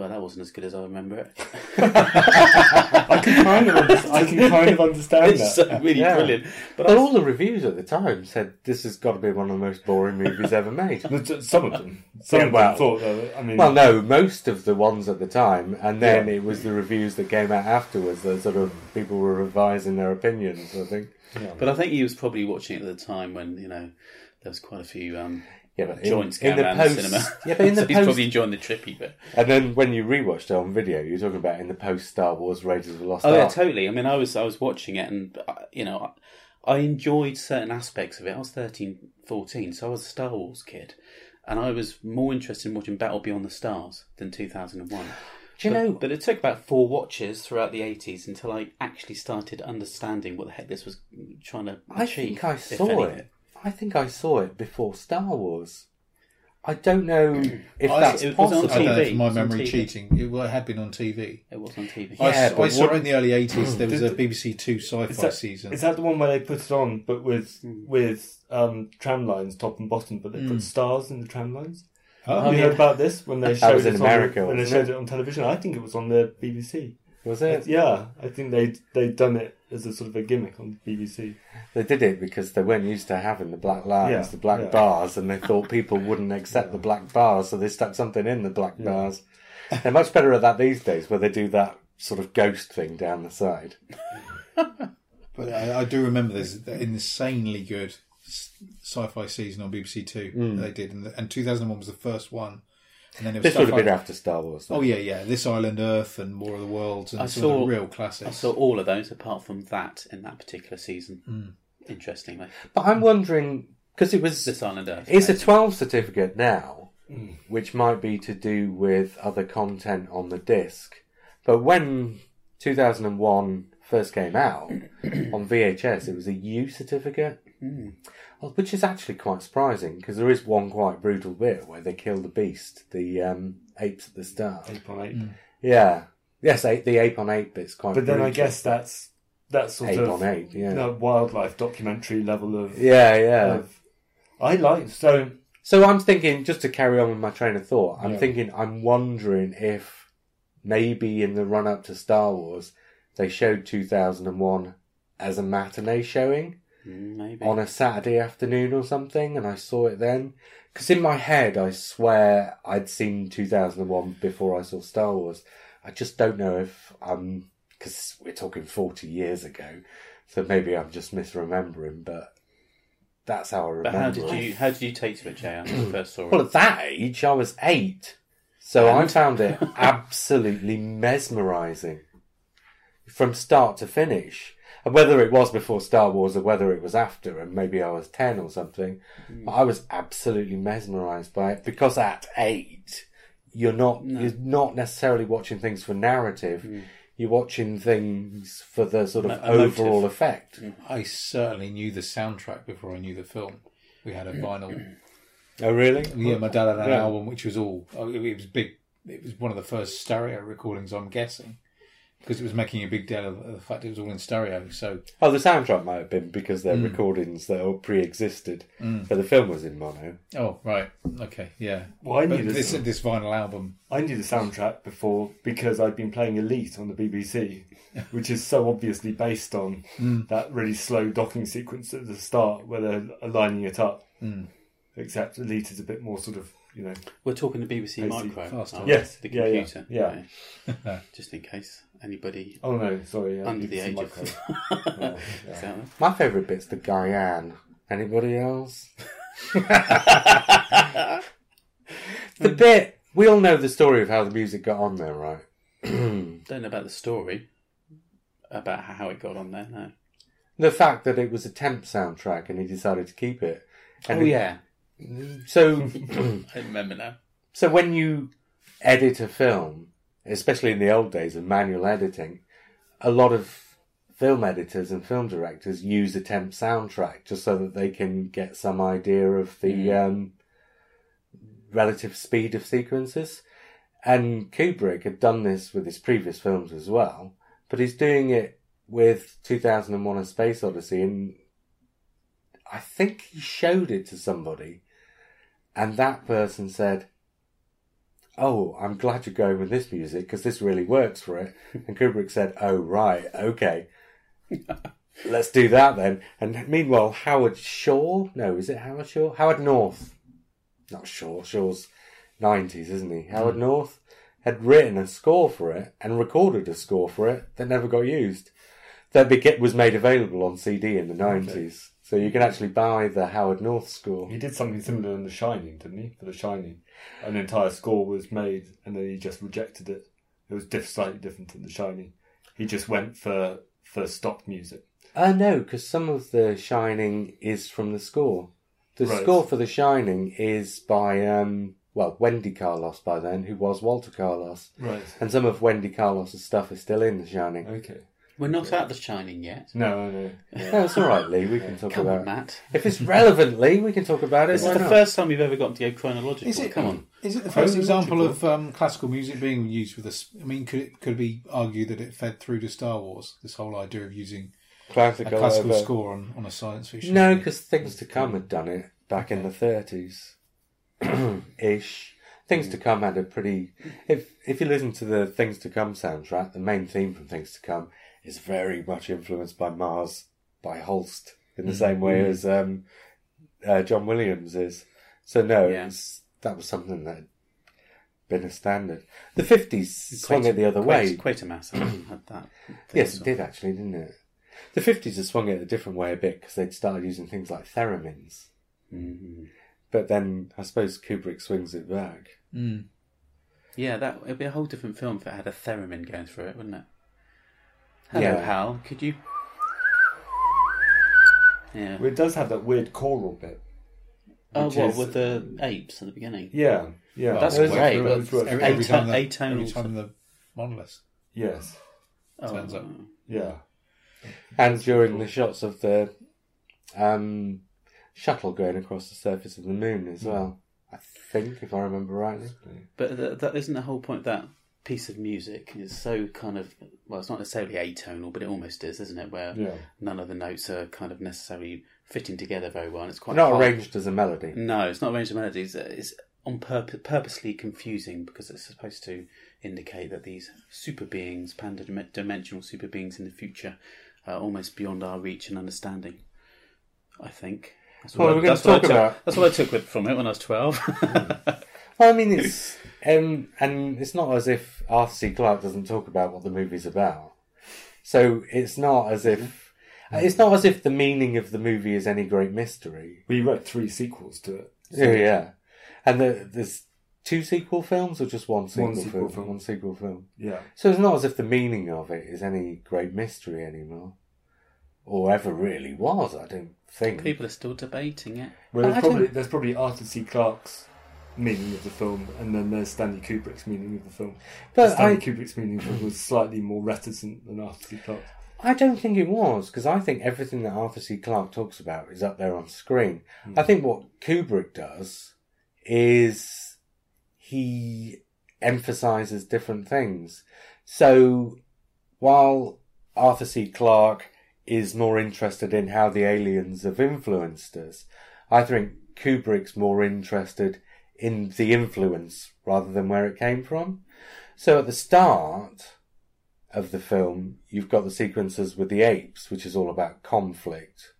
Well, that wasn't as good as I remember it. (laughs) I can kind of under- I can kind of understand it's that. so really Yeah. brilliant. But But I- all the reviews at the time said this has got to be one of the most boring movies ever made. But Some of them, some Yeah, of them well- thought that. I mean, Well, no, most of the ones at the time, and then Yeah. it was the reviews that came out afterwards that sort of people were revising their opinions. I think. But I think he was probably watching it at the time when you know there was quite a few um, Yeah, but joints in, in the post, cinema. (laughs) yeah, but in (laughs) so the he's post, probably enjoying the trippy bit. and then when you rewatched it on video, you're talking about in the post Star Wars Raiders of the Lost Oh yeah, totally. I mean, I was I was watching it, and uh, you know, I, I enjoyed certain aspects of it. I was 13, 14, so I was a Star Wars kid, and I was more interested in watching Battle Beyond the Stars than two thousand and one. Do you but, know? But it took about four watches throughout the eighties until I actually started understanding what the heck this was trying to I achieve. think I saw it. I think I saw it before Star Wars. I don't know (clears throat) if I- that's it was on possible. I don't know TV. if my It was on memory TV. cheating. It, well, it had been on TV. It was on TV. I, Yeah, s- but I saw what- it in the early 80s. There was a BBC Two sci is fi that, season. is that the one where they put it on, but with Hmm. with um, tram lines top and bottom, but they Mm. put stars in the tram lines? Oh, you yeah. heard about this when they That showed was in it America, on, when they wasn't showed it on television? I think it was on the BBC. Was it? Yeah, I think they they'd done it as a sort of a gimmick on the BBC. They did it because they weren't used to having the black lines, Yeah, the black yeah. bars, and they thought (laughs) people wouldn't accept the black bars, so they stuck something in the black Yeah. bars. They're much better at that these days, where they do that sort of ghost thing down the side. (laughs) But I, I do remember this insanely good sci-fi season on BBC Two mm. that they did, and, the, and 2001 was the first one. And then it was This would have like, been after Star Wars. though. oh yeah, yeah, This Island Earth and War of the Worlds and I some saw- of the real classics. I saw all of those apart from that in that particular season. Hmm. Interestingly, But I'm wondering because it was this Island Earth. it's a 12 certificate now, which might be to do with other content on the disc. But when 2001 first came out (clears throat) on VHS, it was a U certificate, Well, which is actually quite surprising because there is one quite brutal bit where they kill the beast, the um, apes at the start. Eight on eight. Yeah, yes, eight, the ape on ape bit's quite. But then I guess that's that's sort ape of on ape. Yeah, the wildlife documentary level of. yeah, yeah. of I like so. So I'm thinking, just to carry on with my train of thought, I'm Yeah. thinking, I'm wondering if maybe in the run up to Star Wars, they showed 2001 as a matinee showing Mm, Mm, maybe. on a Saturday afternoon or something, and I saw it then. Because in my head, I swear I'd seen 2001 before I saw Star Wars. I just don't know if I'm, because we're talking 40 years ago, so maybe I'm just misremembering, but that's how I remember but how did it. you how did you take to it, Jay? When you (clears throat) first saw it? Well, at that age, I was eight. So I found it (laughs) absolutely mesmerising from start to finish. And whether it was before Star Wars or whether it was after, and maybe I was 10 or something, but I was absolutely mesmerised by it because at eight, you're not, you're not necessarily watching things for narrative. You're watching things for the sort of emotive. overall effect. I certainly knew the soundtrack before I knew the film. We had a vinyl. (clears throat) Oh, really? yeah, my dad had an Yeah. album which was all. oh, It it was big. It was one of the first stereo recordings, I'm guessing, because it was making a big deal of of the fact it was all in stereo. So Oh, the soundtrack might have been because they're mm. recordings that all pre-existed, mm. but the film was in mono. Oh right, okay, yeah. Well, I But knew this this. this vinyl album. I knew the soundtrack before because I'd been playing Elite on the BBC, (laughs) which is so obviously based on mm. that really slow docking sequence at the start where they're lining it up. Except Elite is a bit more sort of you know. We're talking the BBC Micro. Fast aren't on. we? Yes, the yeah, yeah, computer. yeah. Right. (laughs) Just in case anybody Oh no, sorry. under the age of. (laughs) Yeah, yeah. My favourite bit's the Guyane. Anybody else? (laughs) the bit we all know the story of how the music got on there, right? (clears throat) Don't know about the story about how it got on there. No. the fact that it was a temp soundtrack and he decided to keep it. And oh it- yeah, So, (coughs) I remember now. so when you edit a film, especially in the old days of manual editing, a lot of film editors and film directors use a temp soundtrack just so that they can get some idea of the um, relative speed of sequences. And Kubrick had done this with his previous films as well, but he's doing it with 2001 A Space Odyssey, and I think he showed it to somebody, and that person said, Oh, I'm glad you're going with this music because this really works for it. (laughs) And Kubrick said, Oh, right, okay. Let's do that then. And meanwhile, Howard Shore, no, is it Howard Shore? Howard North, not Shore, Shore's 90s, isn't he? Mm. Howard North had written a score for it and recorded a score for it that never got used. That was made available on CD in the 90s. So you can actually buy the Howard North score. He did something similar in The Shining, didn't he? For The Shining, an entire score was made, and then he just rejected it. It was diff- slightly different in The Shining. He just went for for stock music. Uh, no, because some of The Shining is from the score. The Right. score for The Shining is by, um, well, Wendy Carlos by then, who was Walter Carlos. Right. And some of Wendy Carlos's stuff is still in The Shining. Okay. We're not at the Shining yet. No, no. No, it's all right, Lee. We can talk Come about on, Matt. If it's relevant, Lee, we can talk about it. This Why is the not? first time we've ever got to go chronological. Is it? Come on. Is it the first example of um, classical music being used with this? I mean, could it could it be argued that it fed through to Star Wars? This whole idea of using a classical, classical over- score on, on a science fiction. No, because Things to Come had done it back in the thirties, (clears throat) ish. Things to Come had a pretty. If if you listen to the Things to Come soundtrack, the main theme from Things to Come is very much influenced by Mars by Holst in the same way as um, uh, John Williams is. So no, Yeah. that was something that had been a standard. The fifties swung it the other way. quite Quatermass had that. Yes, it did actually, didn't it? The fifties had swung it a different way a bit because they'd started using things like theremins. Mhm. But then I suppose Kubrick swings it back. Mm. Yeah, that it'd be a whole different film if it had a theremin going through it, wouldn't it? Hello, Yeah. Hal. Could you? Yeah. Well, it does have that weird choral bit. Oh, what is- with the apes at the beginning? Yeah, yeah. That's was- great, but was- it was- Every, every time the, every time the monolith yes, turns up. Oh. yeah. And during the shots of the um, shuttle going across the surface of the moon as well. I think, if I remember rightly. But th- that isn't the whole point. That piece of music is so kind of well, it's not necessarily atonal, but it almost is, isn't it? Where Yeah. none of the notes are kind of necessarily fitting together very well. And it's quite Not hard. arranged as a melody. No, it's not arranged melodies. It's it's on purpose, purposely confusing because it's supposed to indicate that these super beings, pan-dimensional super beings in the future, are almost beyond our reach and understanding. I think. That's Well, I- that's what I took- That's what I took with, from it when I was twelve. (laughs) Well, I mean, it's (laughs) um, and it's not as if Arthur C. Clarke doesn't talk about what the movie's about. So it's not as if it's not as if the meaning of the movie is any great mystery. We wrote three sequels to it. Yeah, yeah. And the, there's two sequel films or just one sequel, sequel film? film. One sequel film. Yeah. So it's not as if the meaning of it is any great mystery anymore, or ever really was. I don't think. People are still debating it. Well, there's probably there's probably Arthur C. Clarke's meaning of the film, and then there's Stanley Kubrick's meaning of the film. But Stanley I- Kubrick's meaning of the film was slightly more reticent than Arthur C. Clarke's. I don't think it was because I think everything that Arthur C. Clarke talks about is up there on screen. Hmm. I think what Kubrick does is he emphasizes different things. So while Arthur C. Clarke is more interested in how the aliens have influenced us, I think Kubrick's more interested in the influence rather than where it came from. So at the start, of the film, you've got the sequences with the apes, which is all about conflict.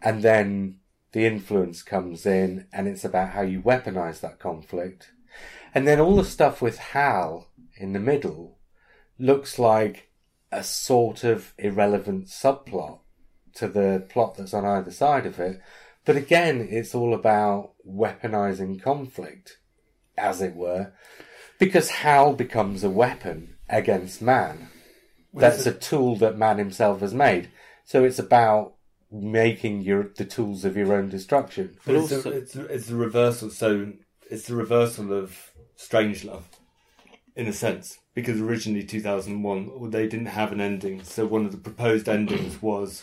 And then the influence comes in, and it's about how you weaponize that conflict. And then all the stuff with Hal in the middle looks like a sort of irrelevant subplot to the plot that's on either side of it. But again, it's all about weaponizing conflict, as it were, because Hal becomes a weapon against man. That's a tool that man himself has made. So it's about making your the tools of your own destruction. But it's, also- a, it's, a, it's a reversal. So it's the reversal of Strangelove, in a sense, because originally 2001 they didn't have an ending. So one of the proposed endings was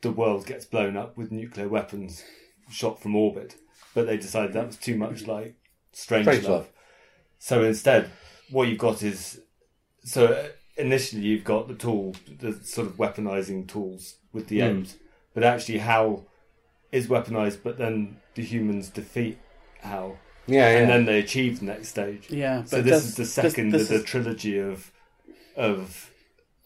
the world gets blown up with nuclear weapons shot from orbit, but they decided that was too much like Strangelove. Strangelove. So instead, what you've got is so uh, initially you've got the tool, the sort of weaponizing tools with the Mm. aims, but actually Hal is weaponized, but then the humans defeat Hal, Yeah, yeah. and then they achieve the next stage. Yeah, So but this is the this- second this of the is- trilogy of of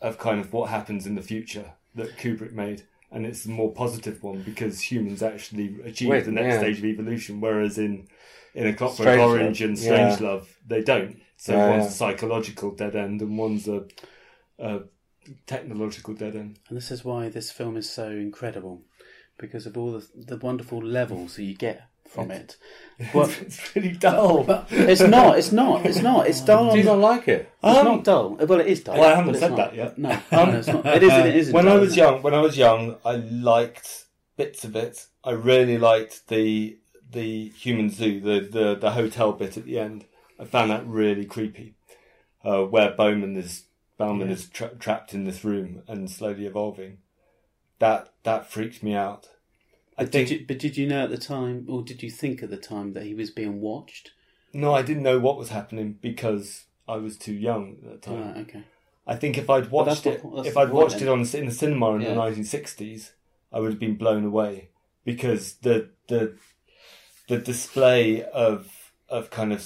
of kind of what happens in the future that Kubrick made. And it's a more positive one because humans actually achieve Wait, the next yeah. stage of evolution, whereas in in a Clockwork Strangelove, Orange and yeah. Strangelove they don't. So Yeah, one's yeah. a psychological dead end and one's a, a technological dead end. And this is why this film is so incredible, because of all the, the wonderful levels that you get from it. (laughs) Well, it's really dull. it's not. It's not. It's not. It's dull. Do you not like it? It's not dull. Well, it is dull. Well, I haven't but it's said not. that yet. No, (laughs) no, it's not. It is. It is. when I was young, when I was young, I liked bits of it. I really liked the the human zoo, the the, the hotel bit at the end. I found that really creepy, uh, where Bowman is Bowman is tra- trapped in this room and slowly evolving. That that freaked me out. I But think did you, but did you know at the time, or did you think at the time that he was being watched? no, I didn't know what was happening because I was too young at the time. Right. Okay. I think if I'd watched it, what- if I'd watched then. it on in the cinema in Yeah. the 1960s, I would have been blown away because the the the display of of kind of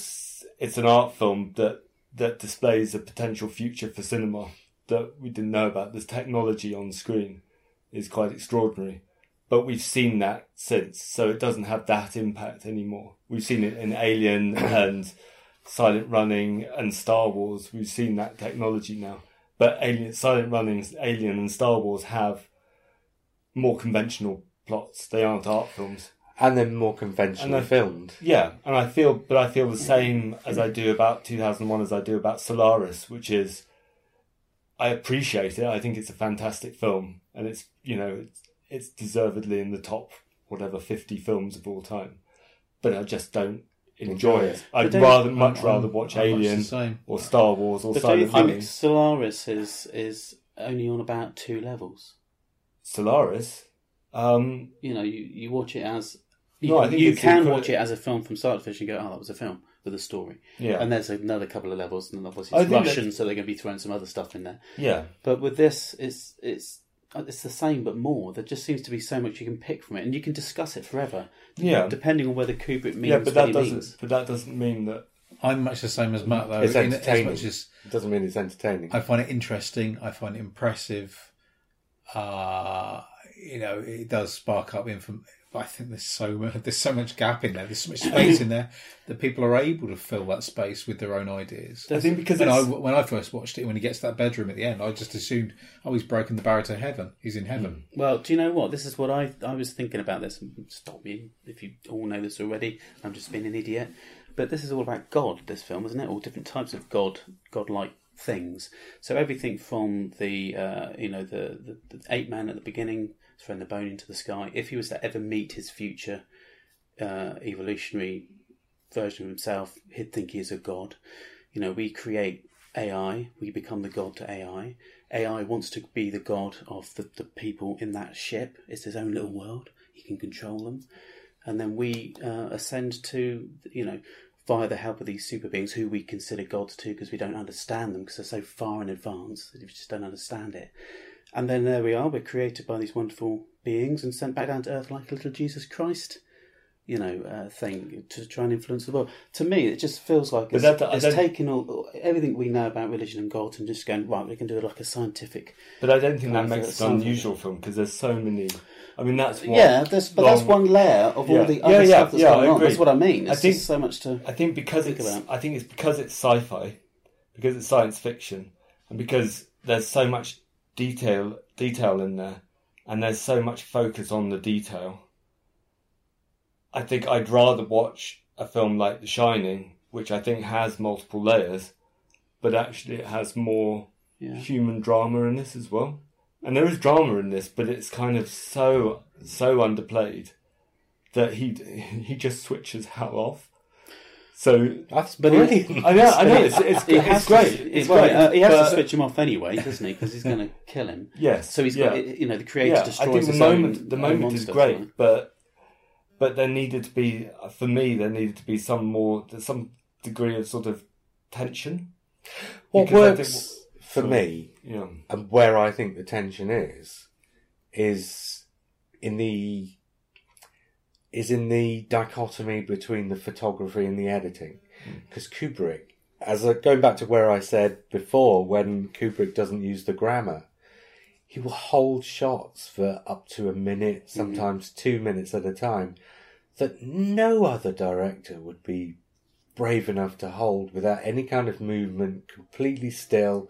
it's an art film that that displays a potential future for cinema that we didn't know about. This technology on screen is quite extraordinary, but we've seen that since, so it doesn't have that impact anymore. We've seen it in Alien (clears throat) and Silent Running and Star Wars. We've seen that technology now, but Alien, Silent Running, Alien, and Star Wars have more conventional plots. They aren't art films. And then more conventionally And I- filmed. Yeah, and I feel, but I feel the same as I do about 2001 as I do about Solaris, which is, I appreciate it. I think it's a fantastic film, and it's you know it's, it's deservedly in the top whatever 50 films of all time. But I just don't enjoy Enjoy it. it. I'd rather much I'm- rather watch I'm Alien or Star Wars or But don't you think Running. Solaris is is only on about two levels? Solaris. Um, You know, you, you watch it as you, No, I think you can equal- watch it as a film from start to finish and go, oh, that was a film with a story. yeah, And there's another couple of levels, and obviously I it's think Russian, so they're going to be throwing some other stuff in there. yeah. But with this, it's it's it's the same but more. There just seems to be so much you can pick from it, and you can discuss it forever. Yeah. depending on whether Kubrick means Yeah, but that doesn't. means. But that doesn't mean that. I'm much the same as Matt though. It's in- as entertaining. much as It doesn't mean it's entertaining. I find it interesting. I find it impressive. Uh, you know, it does spark up inform. I think there's so much, (laughs) there's so much gap in there. There's so much space in there that people are able to fill that space with their own ideas. I think because I, when I first watched it, when he gets to that bedroom at the end, I just assumed, oh, he's broken the barrier to heaven. He's in heaven. Well, do you know what? This is what I I was thinking about this. Stop me if you all know this already. I'm just being an idiot. But this is all about God. This film, isn't it? All different types of God, God-like things. So everything from the uh, you know the, the the ape man at the beginning, throwing the bone into the sky. If he was to ever meet his future uh, evolutionary version of himself, he'd think he is a god. You know, we create AI, we become the god to AI. AI wants to be the god of the, the people in that ship. It's his own little world. He can control them. And then we uh, ascend to, you know, via the help of these super beings who we consider gods too because we don't understand them because they're so far in advance that we just don't understand it. And then there we are, we're created by these wonderful beings and sent back down to earth like a little Jesus Christ, you know, uh, thing to try and influence the world. To me, it just feels like it's, that- it's taking all, everything we know about religion and God and just going, right, we can do it like a scientific but I don't think that makes it an unusual film because there's so many. I mean, that's what, yeah, that's, but that's one layer of all Yeah. the other yeah, stuff that's yeah, going on. That's what I mean. I think- so much to. I think because Think it's about. I think it's because it's sci-fi, because it's science fiction, and because there's so much detail detail in there, and there's so much focus on the detail. I think I'd rather watch a film like The Shining, which I think has multiple layers, but actually it has more Yeah. human drama in this as well. And there is drama in this, but it's kind of so so underplayed that he he just switches (laughs) hell off. So That's But he- brilliant. I know, I know. It's it's, He it's great. To, it's well, great. uh, he has but- to switch him off anyway, doesn't he? Because he's going to kill him. Yes. So he's yeah. got, you know, the creator yeah. I destroys think the his moment own, the own moment is great, doesn't but but there needed to be for me there needed to be some more some degree of sort of tension. What Because I think- works for me You know, and where I think the tension is, is in the is in the dichotomy between the photography and the editing. Hmm. Because Kubrick, as a, going back to where I said before, when Kubrick doesn't use the grammar, he will hold shots for up to a minute, hmm. sometimes two minutes at a time, that no other director would be brave enough to hold without any kind of movement, completely still,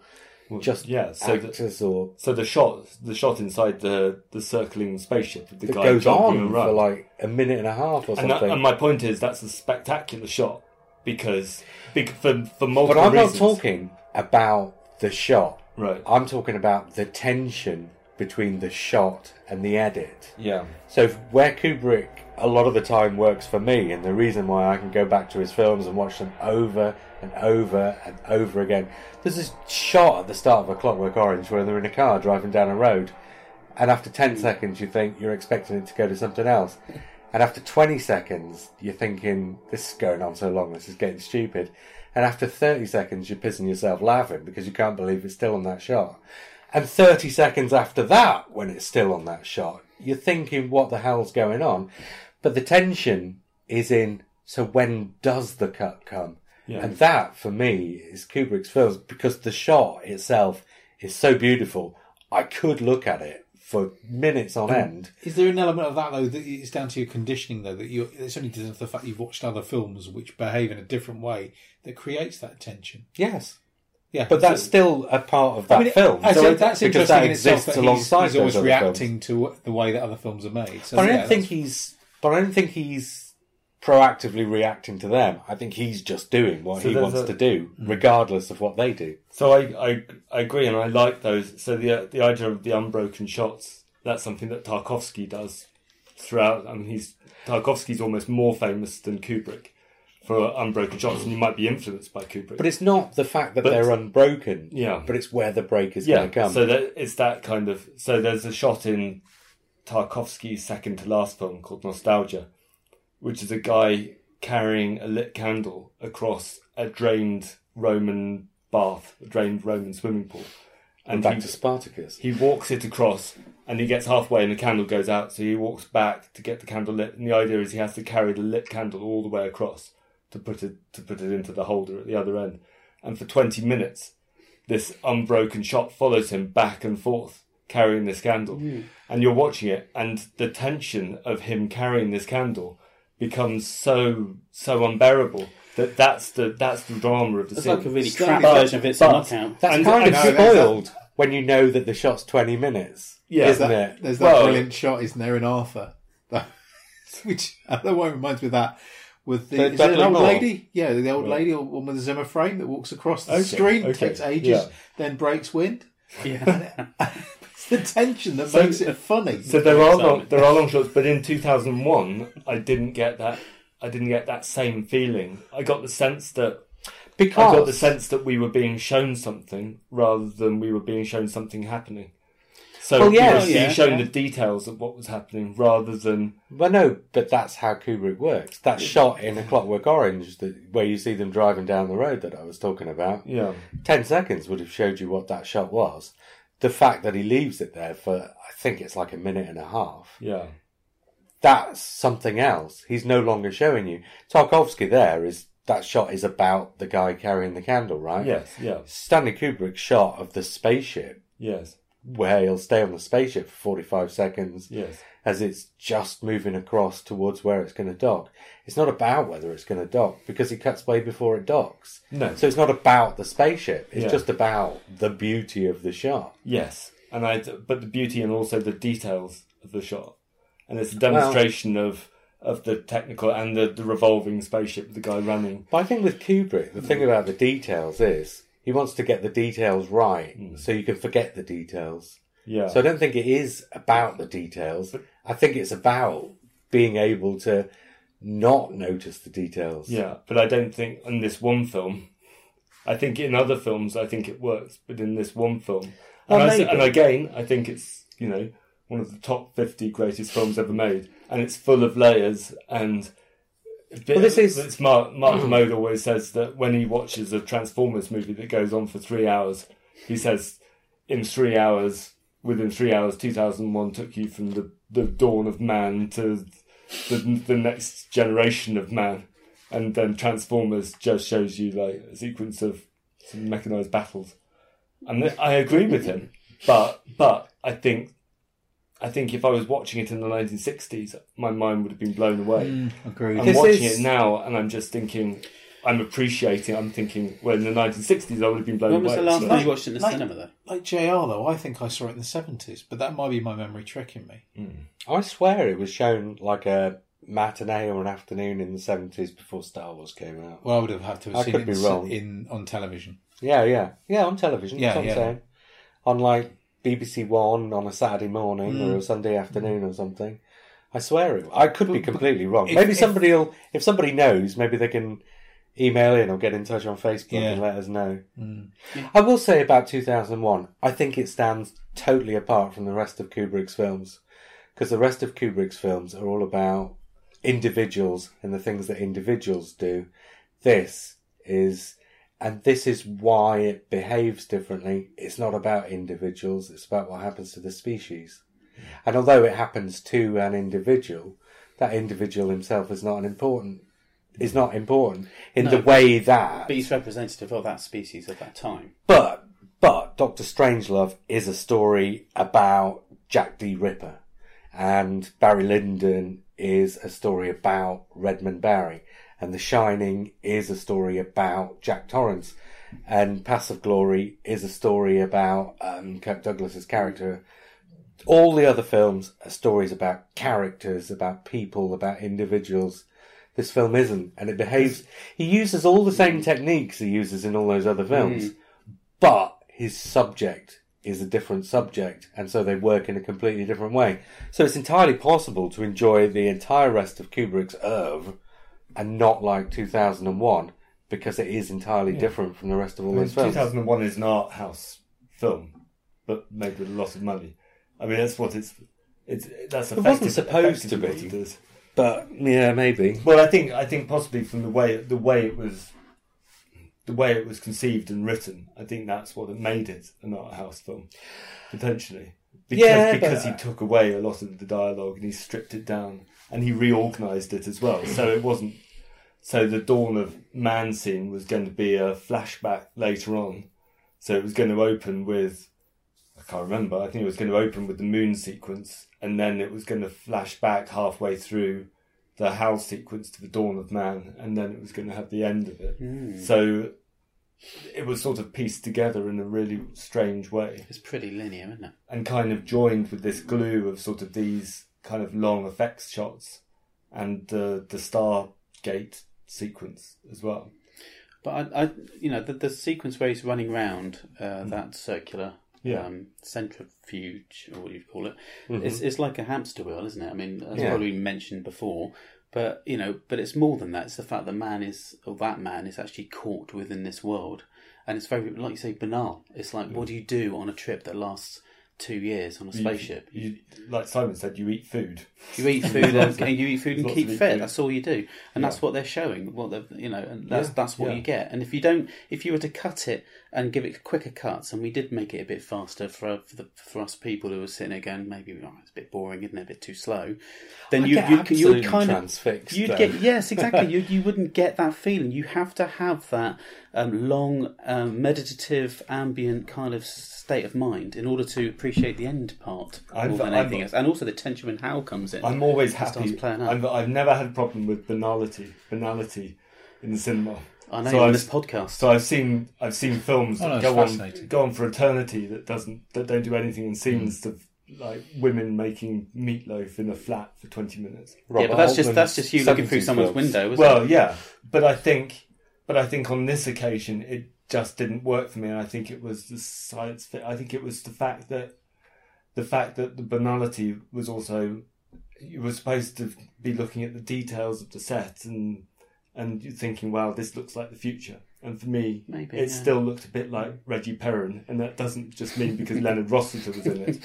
just yeah. So the, or so the shot the shot inside the the circling spaceship the that guy goes on around. for like a minute and a half or and, that, something. and my point is that's a spectacular shot because big for for but I'm reasons. not talking about the shot. right. I'm talking about the tension between the shot and the edit. Yeah. So where Kubrick a lot of the time works for me, and the reason why I can go back to his films and watch them over and over and over again. There's this shot at the start of A Clockwork Orange where they're in a car driving down a road, and after 10 hmm. seconds you think you're expecting it to go to something else. And after 20 seconds, you're thinking, this is going on so long, this is getting stupid. And after 30 seconds, you're pissing yourself laughing because you can't believe it's still on that shot. And 30 seconds after that, when it's still on that shot, you're thinking, what the hell's going on? But the tension is in, so when does the cut come? Yeah. And that, for me, is Kubrick's films because the shot itself is so beautiful. I could look at it for minutes on um, end. Is there an element of that though that it's down to your conditioning though that you it's only down to the fact you've watched other films which behave in a different way that creates that tension. Yes. Yeah, But that's So- still a part of that I mean, film. I So that's because interesting that exists That alongside he's always reacting films. to the way that other films are made. So But I don't think that's- he's. But I don't think he's proactively reacting to them. I think he's just doing what So he wants a- to do, mm. regardless of what they do. So I, I I agree, and I like those. So the the idea of the unbroken shots that's something that Tarkovsky does throughout. I mean, he's Tarkovsky's almost more famous than Kubrick for unbroken shots, and you might be influenced by Kubrick. But it's not the fact that But- they're unbroken. Yeah. But it's where the break is yeah, going to come. so that it's that kind of. So there's a shot in Tarkovsky's second to last film called Nostalgia, which is a guy carrying a lit candle across a drained Roman bath, a drained Roman swimming pool. And back he- to Spartacus. he walks it across and he gets halfway and the candle goes out. So he walks back to get the candle lit. And the idea is he has to carry the lit candle all the way across to put it to put it into the holder at the other end. And for 20 minutes this unbroken shot follows him back and forth carrying this candle. Hmm. And you're watching it and the tension of him carrying this candle becomes so so unbearable that that's the that's the drama of the It's scene like a really Slightly crap but- version of It's a but- Knockout. That's And- kind and- of No, that's- spoiled when you know that the shot's 20 minutes. Yeah. isn't that, it? There's that Well- brilliant shot, isn't there, in Arthur? (laughs) Which uh, that one reminds me of that with the The is it an Dudley old Moore? lady? Yeah, the old lady or one with the Zimmer frame that walks across the Okay, screen, okay, takes ages, yeah. then breaks wind. Yeah. (laughs) It's the tension that So- makes it funny. So there are Exactly. long, there are long shots, but in 2001, I didn't get that. I didn't get that same feeling. I got the sense that because I got the sense that we were being shown something rather than we were being shown something happening. So Well, yeah, we were yeah, shown yeah. the details of what was happening rather than Well, no, but that's how Kubrick works. That shot in A Clockwork Orange, that, where you see them driving down the road that I was talking about, yeah. 10 seconds would have showed you what that shot was. The fact that he leaves it there for, I think it's like a minute and a half, Yeah, that's something else. He's no longer showing you. Tarkovsky there is, that shot is about the guy carrying the candle, right? yes, yeah, Stanley Kubrick's shot of the spaceship yes, where he'll stay on the spaceship for 45 seconds Yes. As it's just moving across towards where it's going to dock. It's not about whether it's going to dock because it cuts way before it docks. No. So it's not about the spaceship. It's Yeah. just about the beauty of the shot. Yes, and I but the beauty and also the details of the shot, and it's a demonstration of of the technical and the, the revolving spaceship with the guy running. But I think with Kubrick, the thing about the details is he wants to get the details right hmm. so you can forget the details. Yeah. So I don't think it is about the details. I think it's about being able to not notice the details. Yeah, but I don't think in this one film. I think in other films, I think it works, but in this one film, Well, and, I and again, I think it's you know one of the top fifty greatest films ever made, and it's full of layers and. Well, this is- it's Mark Mark Kermode always says that when he watches a Transformers movie that goes on for three hours, he says in three hours, within three hours, two thousand one took you from the the dawn of man to the the next generation of man and then Transformers just shows you like a sequence of some mechanized battles. And th- I agree with him, but but I think I think if I was watching it in the 1960s, my mind would have been blown away. Mm, agreed. I'm This watching is- it now, and I'm just thinking. I'm appreciating. I'm thinking. Well, in the 1960s, I would have been blown away. When was away. the last so- time you watched in the Like- cinema, though? Like JR though, I think I saw it in the seventies, but that might be my memory tricking me. Hmm. I swear it was shown like a matinee or an afternoon in the 70s before Star Wars came out. Well, I would have had to have I seen could it be in, wrong. in on television. Yeah, yeah. Yeah, on television. Yeah, that's what yeah. I'm saying. On like BBC One on a Saturday morning hmm. or a Sunday afternoon or something. I swear it. I could be completely wrong. if- maybe if- somebody will. If somebody knows, maybe they can email in or get in touch on Facebook Yeah. and let us know. Mm. I will say about 2001. I think it stands totally apart from the rest of Kubrick's films because the rest of Kubrick's films are all about individuals and the things that individuals do. This is, and this is why it behaves differently. It's not about individuals, it's about what happens to the species. And although it happens to an individual, that individual himself is not an important, is not important in the No, way that. But he's representative of that species at that time. But but Doctor Strangelove is a story about Jack D. Ripper, and Barry Lyndon is a story about Redmond Barry, and The Shining is a story about Jack Torrance, and Paths of Glory is a story about um, Kirk Douglas's character. All the other films are stories about characters, about people, about individuals. This film isn't, and it behaves. He uses all the same techniques he uses in all those other films, hmm. but his subject is a different subject, and so they work in a completely different way. So it's entirely possible to enjoy the entire rest of Kubrick's oeuvre and not like 2001 because it is entirely different from the rest of all I mean, his films. 2001 is an art house film, but made with a lot of money. I mean, that's what it's. It's that's It wasn't supposed to be. What it is. But yeah, maybe. Well, I think I think possibly from the way the way it was, the way it was conceived and written, I think that's what made it an art house film, potentially. Because Yeah, because but- he took away a lot of the dialogue and he stripped it down and he reorganised it as well. Mm-hmm. So it wasn't. So the dawn of man scene was going to be a flashback later on. So it was going to open with. I can't remember. I think it was going to open with the moon sequence, and then it was going to flash back halfway through the Hal sequence to the dawn of man, and then it was going to have the end of it. So it was sort of pieced together in a really strange way, It's pretty linear, isn't it? and kind of joined with this glue of sort of these kind of long effects shots and the the Stargate sequence as well. But I, I you know, the, the sequence where he's running around uh, that circular Yeah. um, centrifuge, or what you call it, it's, it's like a hamster wheel, isn't it? I mean, that's Yeah. probably mentioned before. But you know, but it's more than that. It's the fact that man is, or that man is actually caught within this world, and it's very, like you say, banal. It's like, what do you do on a trip that lasts two years on a spaceship? You, like Simon said, you eat food. You eat food and, (laughs) and you eat food and keep fit. food. That's all you do, and that's what they're showing. What they you know, and that's Yeah, that's what yeah. you get. And if you don't, if you were to cut it and give it quicker cuts, and we did make it a bit faster for for, the, for us people who were sitting there going, maybe oh, it's a bit boring, isn't it? A bit too slow. Then I you you you would kind of transfixed you'd then. get yes (laughs) exactly. you you wouldn't get that feeling. You have to have that um, long um, meditative ambient kind of state of mind in order to appreciate the end part more than I'm- anything else, and also the tension when Hal comes in. I'm always happy. I'm, I've never had a problem with banality, banality in the cinema. I know so on I've- this podcast. So I've seen I've seen films Oh, no, go on go on for eternity that doesn't that don't do anything in scenes hmm. of like women making meatloaf in a flat for twenty minutes. yeah, but that's just that's just you looking through someone's films. window. Isn't Well, it? yeah, but I think but I think on this occasion it just didn't work for me, and I think it was the science. fi- I think it was the fact that the fact that the banality was also you were supposed to be looking at the details of the set and and you're thinking, wow, this looks like the future. And for me, Maybe, it yeah. still looked a bit like Reggie Perrin, and that doesn't just mean because (laughs) Leonard Rossiter was in it,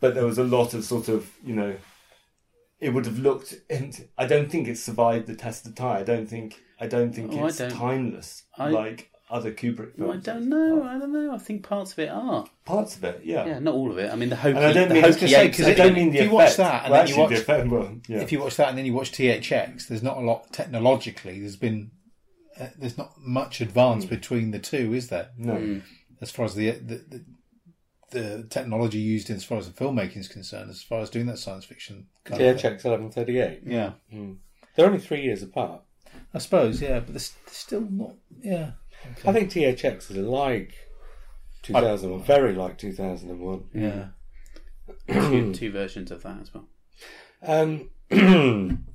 but there was a lot of sort of you know, it would have looked. And I don't think it survived the test of time. I don't think. I don't think Oh, it's don't- timeless I- like other Kubrick Well, I don't know. I don't know. I think parts of it are. Parts of it, yeah. Yeah, not all of it. I mean, the hokey. And I don't mean hokey to say, 'cause I if don't mean the if you watch that and well, then you actually, the watch- effect, well, yeah. If you watch that and then you watch THX, there's not a lot technologically. There's been uh, there's not much advance between the two, is there? no, Hmm. As far as the the, the the technology used in as far as the filmmaking is concerned, as far as doing that science fiction. Kind Yeah, of checks eleven thirty eight. Yeah, They're only three years apart. I suppose. Yeah, but they're, s- they're still not. Yeah. I think THX is like two thousand one, very like two thousand and one. Yeah. (clears throat) two, two versions of that as well. Um, (clears throat)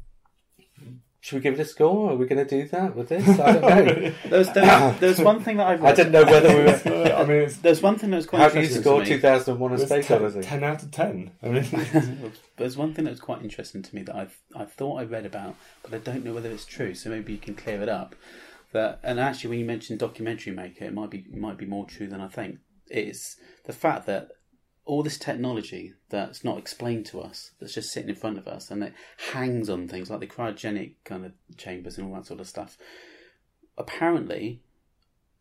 should we give it a score? Are we going to do that with this? I don't know. (laughs) There's, there's, there's one thing that I've I didn't know whether we were. (laughs) I mean, it's There's one thing that was quite How do you score to me. two thousand and one: A it's Space 10, Odyssey? 10 out of 10. I mean, (laughs) There's one thing that was quite interesting to me that I I thought I read about, but I don't know whether it's true. So maybe you can clear it up. That and actually, when you mentioned documentary maker, it might be it might be more true than I think. It's the fact that all this technology that's not explained to us, that's just sitting in front of us, and it hangs on things like the cryogenic kind of chambers and all that sort of stuff. Apparently,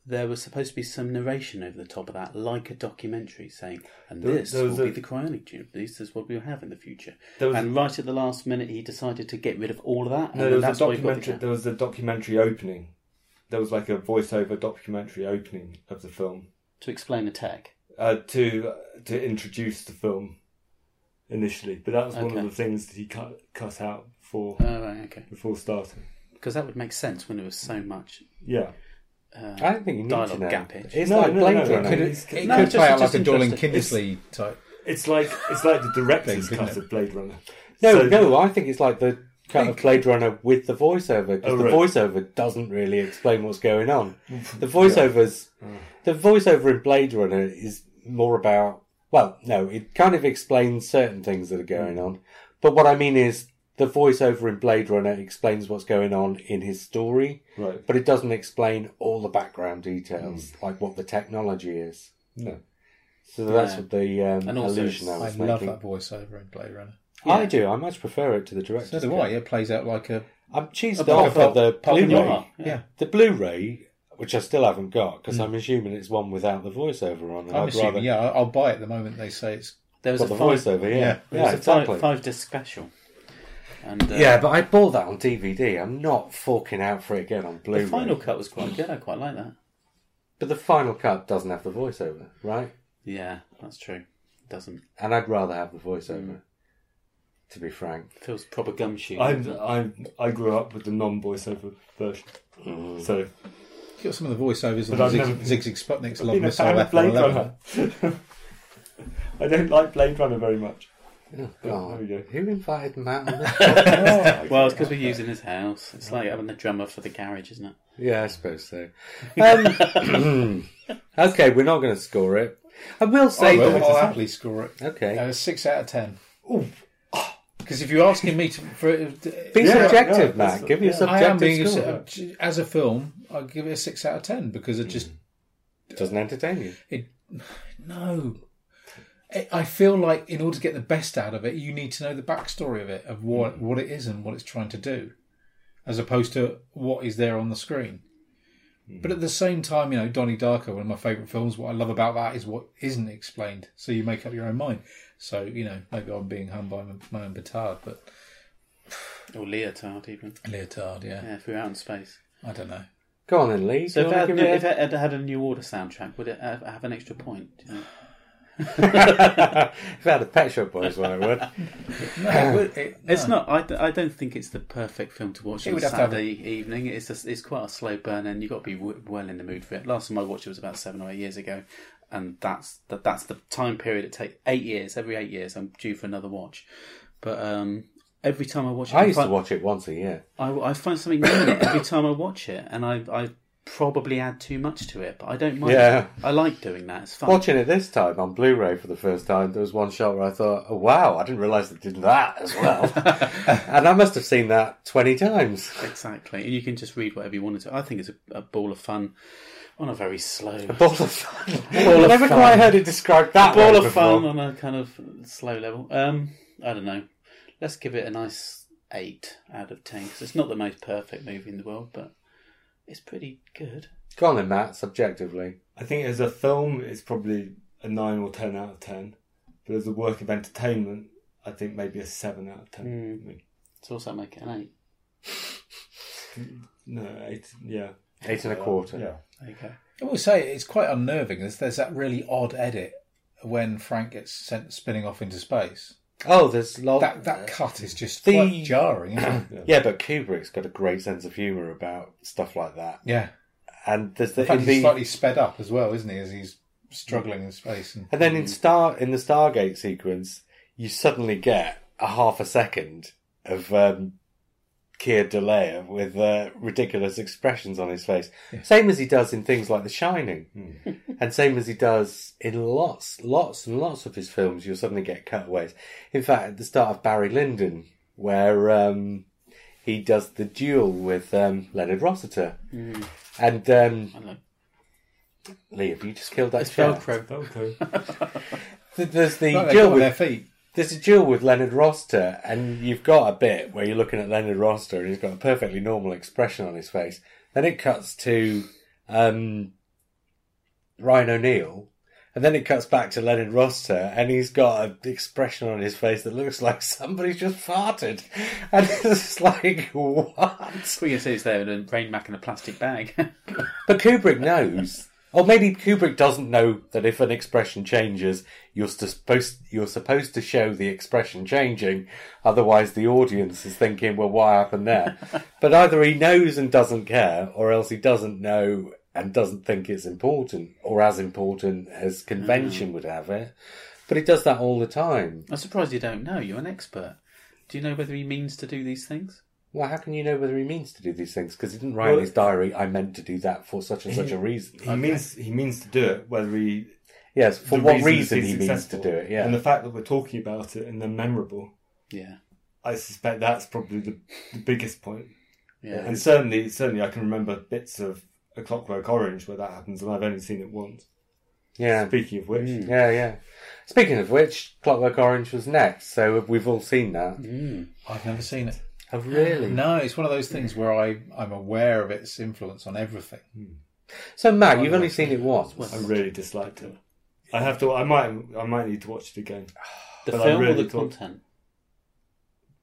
there was supposed to be some narration over the top of that, like a documentary, saying, "And There- this there will be the cryonic tube. This is what we'll have in the future." was, And right at the last minute, he decided to get rid of all of that. no, and there was a that's why he got the documentary. There was a documentary opening. There was like a voiceover documentary opening of the film to explain the tech. uh, to to introduce the film initially, but that was one of the things that he cut cut out before Oh, right, okay. before starting. Because that would make sense when there was so much Yeah, uh, I don't think you need dialogue to know. gappage. It's No, like no, Blade no, no, Runner. no. Could it, it No, could just- play out like a Dorling. Kindersley type. it's like it's like the (laughs) director's Thing, cut of Blade Runner. No, So- no, I think it's like the cut of Blade Runner with the voiceover because Oh, the right. voiceover doesn't really explain what's going on. Mm. The voiceovers, the voiceover in Blade Runner is more about well, no, it kind of explains certain things that are going mm. on, but what I mean is the voiceover in Blade Runner explains what's going on in his story, Right. but it doesn't explain all the background details, mm. like what the technology is. No. So that's Yeah. what the um, And also illusion I was I love making. that voiceover in Blade Runner. I do. I much prefer it to the director's So do cut. I. It plays out like a I'm cheesed A off pop- of the pop- Blu-ray. yeah. yeah. The Blu-ray, which I still haven't got, because I'm assuming it's one without the voiceover on. I'm I'd assuming. rather Yeah, I'll buy it the moment they say it's. there was got a the five, voiceover. Yeah, yeah. yeah, there was a exactly. five, five disc special. And uh, Yeah, but I bought that on DVD. I'm not forking out for it again on Blu-ray. the final cut was quite good. I quite like that. but the final cut doesn't have the voiceover, right? Yeah, that's true. It doesn't And I'd rather have the voiceover. To be frank, feels proper gumshoe. I'm, I'm, I grew up with the non-voiceover version, so Got some of the voiceovers But on I've Zig, never- Sigue Sigue Sputnik's I've Love Missile fan Blade F-111. Runner. (laughs) I don't like Blade Runner very much. oh, God. we who invited Matt on this? (laughs) (laughs) well, it's because we're using his house. It's like having a drummer for the garage, isn't it? Yeah, I suppose so. Um, (clears throat) okay, we're not going to score it. I will I say will. that. I'll happily score it. Okay. Uh, six out of ten. Because if you're asking me to, for, uh, (laughs) Be Yeah, subjective, yeah, Matt. Give me a yeah. I am subjective being score. a, uh, as a film. I'll give it a six out of ten because it just Doesn't entertain you. it. No, I- I feel like in order to get the best out of it, you need to know the backstory of it, of what mm. what it is and what it's trying to do, as opposed to what is there on the screen. Mm. But at the same time, you know, Donnie Darko, one of my favourite films. What I love about that is what isn't explained, so you make up your own mind. So you know, maybe I'm being hung by my- my own petard, but Or leotard, even. leotard, yeah, Yeah, if we're out in space. I don't know. Go on then, Lee. So if you it, had, give if it it had had a New Order soundtrack, would it have, have an extra point? Do you know? if I had a Pet Shop Boys one, I would. (laughs) No, it would- it- (laughs) It's no. not. I, d- I don't think it's the perfect film to watch It on would have have Saturday evening. It's a, it's quite a slow burn, and you've got to be w- well in the mood for it. Last time I watched it was about seven or eight years ago, and that's that, that's the time period it takes. Eight years. Every eight years, I'm due for another watch. But um, every time I watch it, I used to watch it once a year. I, I find something new in it every time I watch it, and I I probably add too much to it, but I don't mind. Yeah. I like doing that. It's fun. Watching it this time on Blu-ray for the first time, there was one shot where I thought, "Oh wow, I didn't realise they did that as well," (laughs) and I must have seen that twenty times. Exactly, and you can just read whatever you wanted to. I think it's a, a ball of fun on a very slow. Ball of (laughs) fun. Ball I never fun. quite heard it described that ball way of before. fun on a kind of slow level. Um, I don't know. Let's give it a nice eight out of ten because it's not the most perfect movie in the world, but it's pretty good. Go on then, Matt. Subjectively, I think as a film, it's probably a nine or ten out of ten. But as a work of entertainment, I think maybe a seven out of ten. Mm. I mean, It's also make it an eight. (laughs) no, eight. Yeah, eight and a quarter. Yeah. There you go. I will say it's quite unnerving. There's, there's that really odd edit when Frank gets sent spinning off into space. Oh, there's lot. That that cut is just The- quite jarring, isn't it? (clears throat) yeah, but Kubrick's got a great sense of humour about stuff like that. Yeah. And there's the, In fact, in he's the slightly sped up as well, isn't he? As he's struggling in space. And, and then in Star in the Stargate sequence, you suddenly get a half a second of um, Keir Dullea with uh, ridiculous expressions on his face, same as he does in things like The Shining, (laughs) and same as he does in lots, lots and lots of his films. You'll suddenly get cutaways. In fact, at the start of Barry Lyndon, where um, he does the duel with um, Leonard Rossiter, and um, Lee, have you just killed that It's shark? Velcro. Okay. (laughs) Th- There's the Like duel with their feet. There's a duel with Leonard Rossiter, and you've got a bit where you're looking at Leonard Rossiter, and he's got a perfectly normal expression on his face. Then it cuts to um, Ryan O'Neal, and then it cuts back to Leonard Rossiter, and he's got an expression on his face that looks like (laughs) somebody's just farted, and it's like what? Well, you say it's there in a rain mac in a plastic bag. (laughs) But Kubrick knows. Or maybe Kubrick doesn't know that if an expression changes, you're supposed you're supposed to show the expression changing. Otherwise, the audience is thinking, "Well, what happened there?" (laughs) but either he knows and doesn't care, or else he doesn't know and doesn't think it's important, or as important as convention hmm. would have it. But he does that all the time. I'm surprised you don't know. You're an expert. Do you know whether he means to do these things? Well, how can you know whether he means to do these things? Because he didn't write in Well- his diary, "I meant to do that for such and such a reason." He means he means to do it, whether he Yes, for the what reason reason is he means to successful. do it. Yeah, and the fact that we're talking about it and they're memorable. Yeah. I suspect that's probably the, the biggest point. Yeah. And certainly, certainly, I can remember bits of A Clockwork Orange where that happens, and I've only seen it once. yeah. Speaking of which, Yeah, yeah. Speaking of which, Clockwork Orange was next, so we've all seen that. Mm. I've never seen it. Oh, really? No, it's one of those things where I, I'm aware of its influence on everything. So, Matt, you've only seen it once. I really disliked it. I have to. I might. I might need to watch it again. (sighs) The But I film really or the thought- content?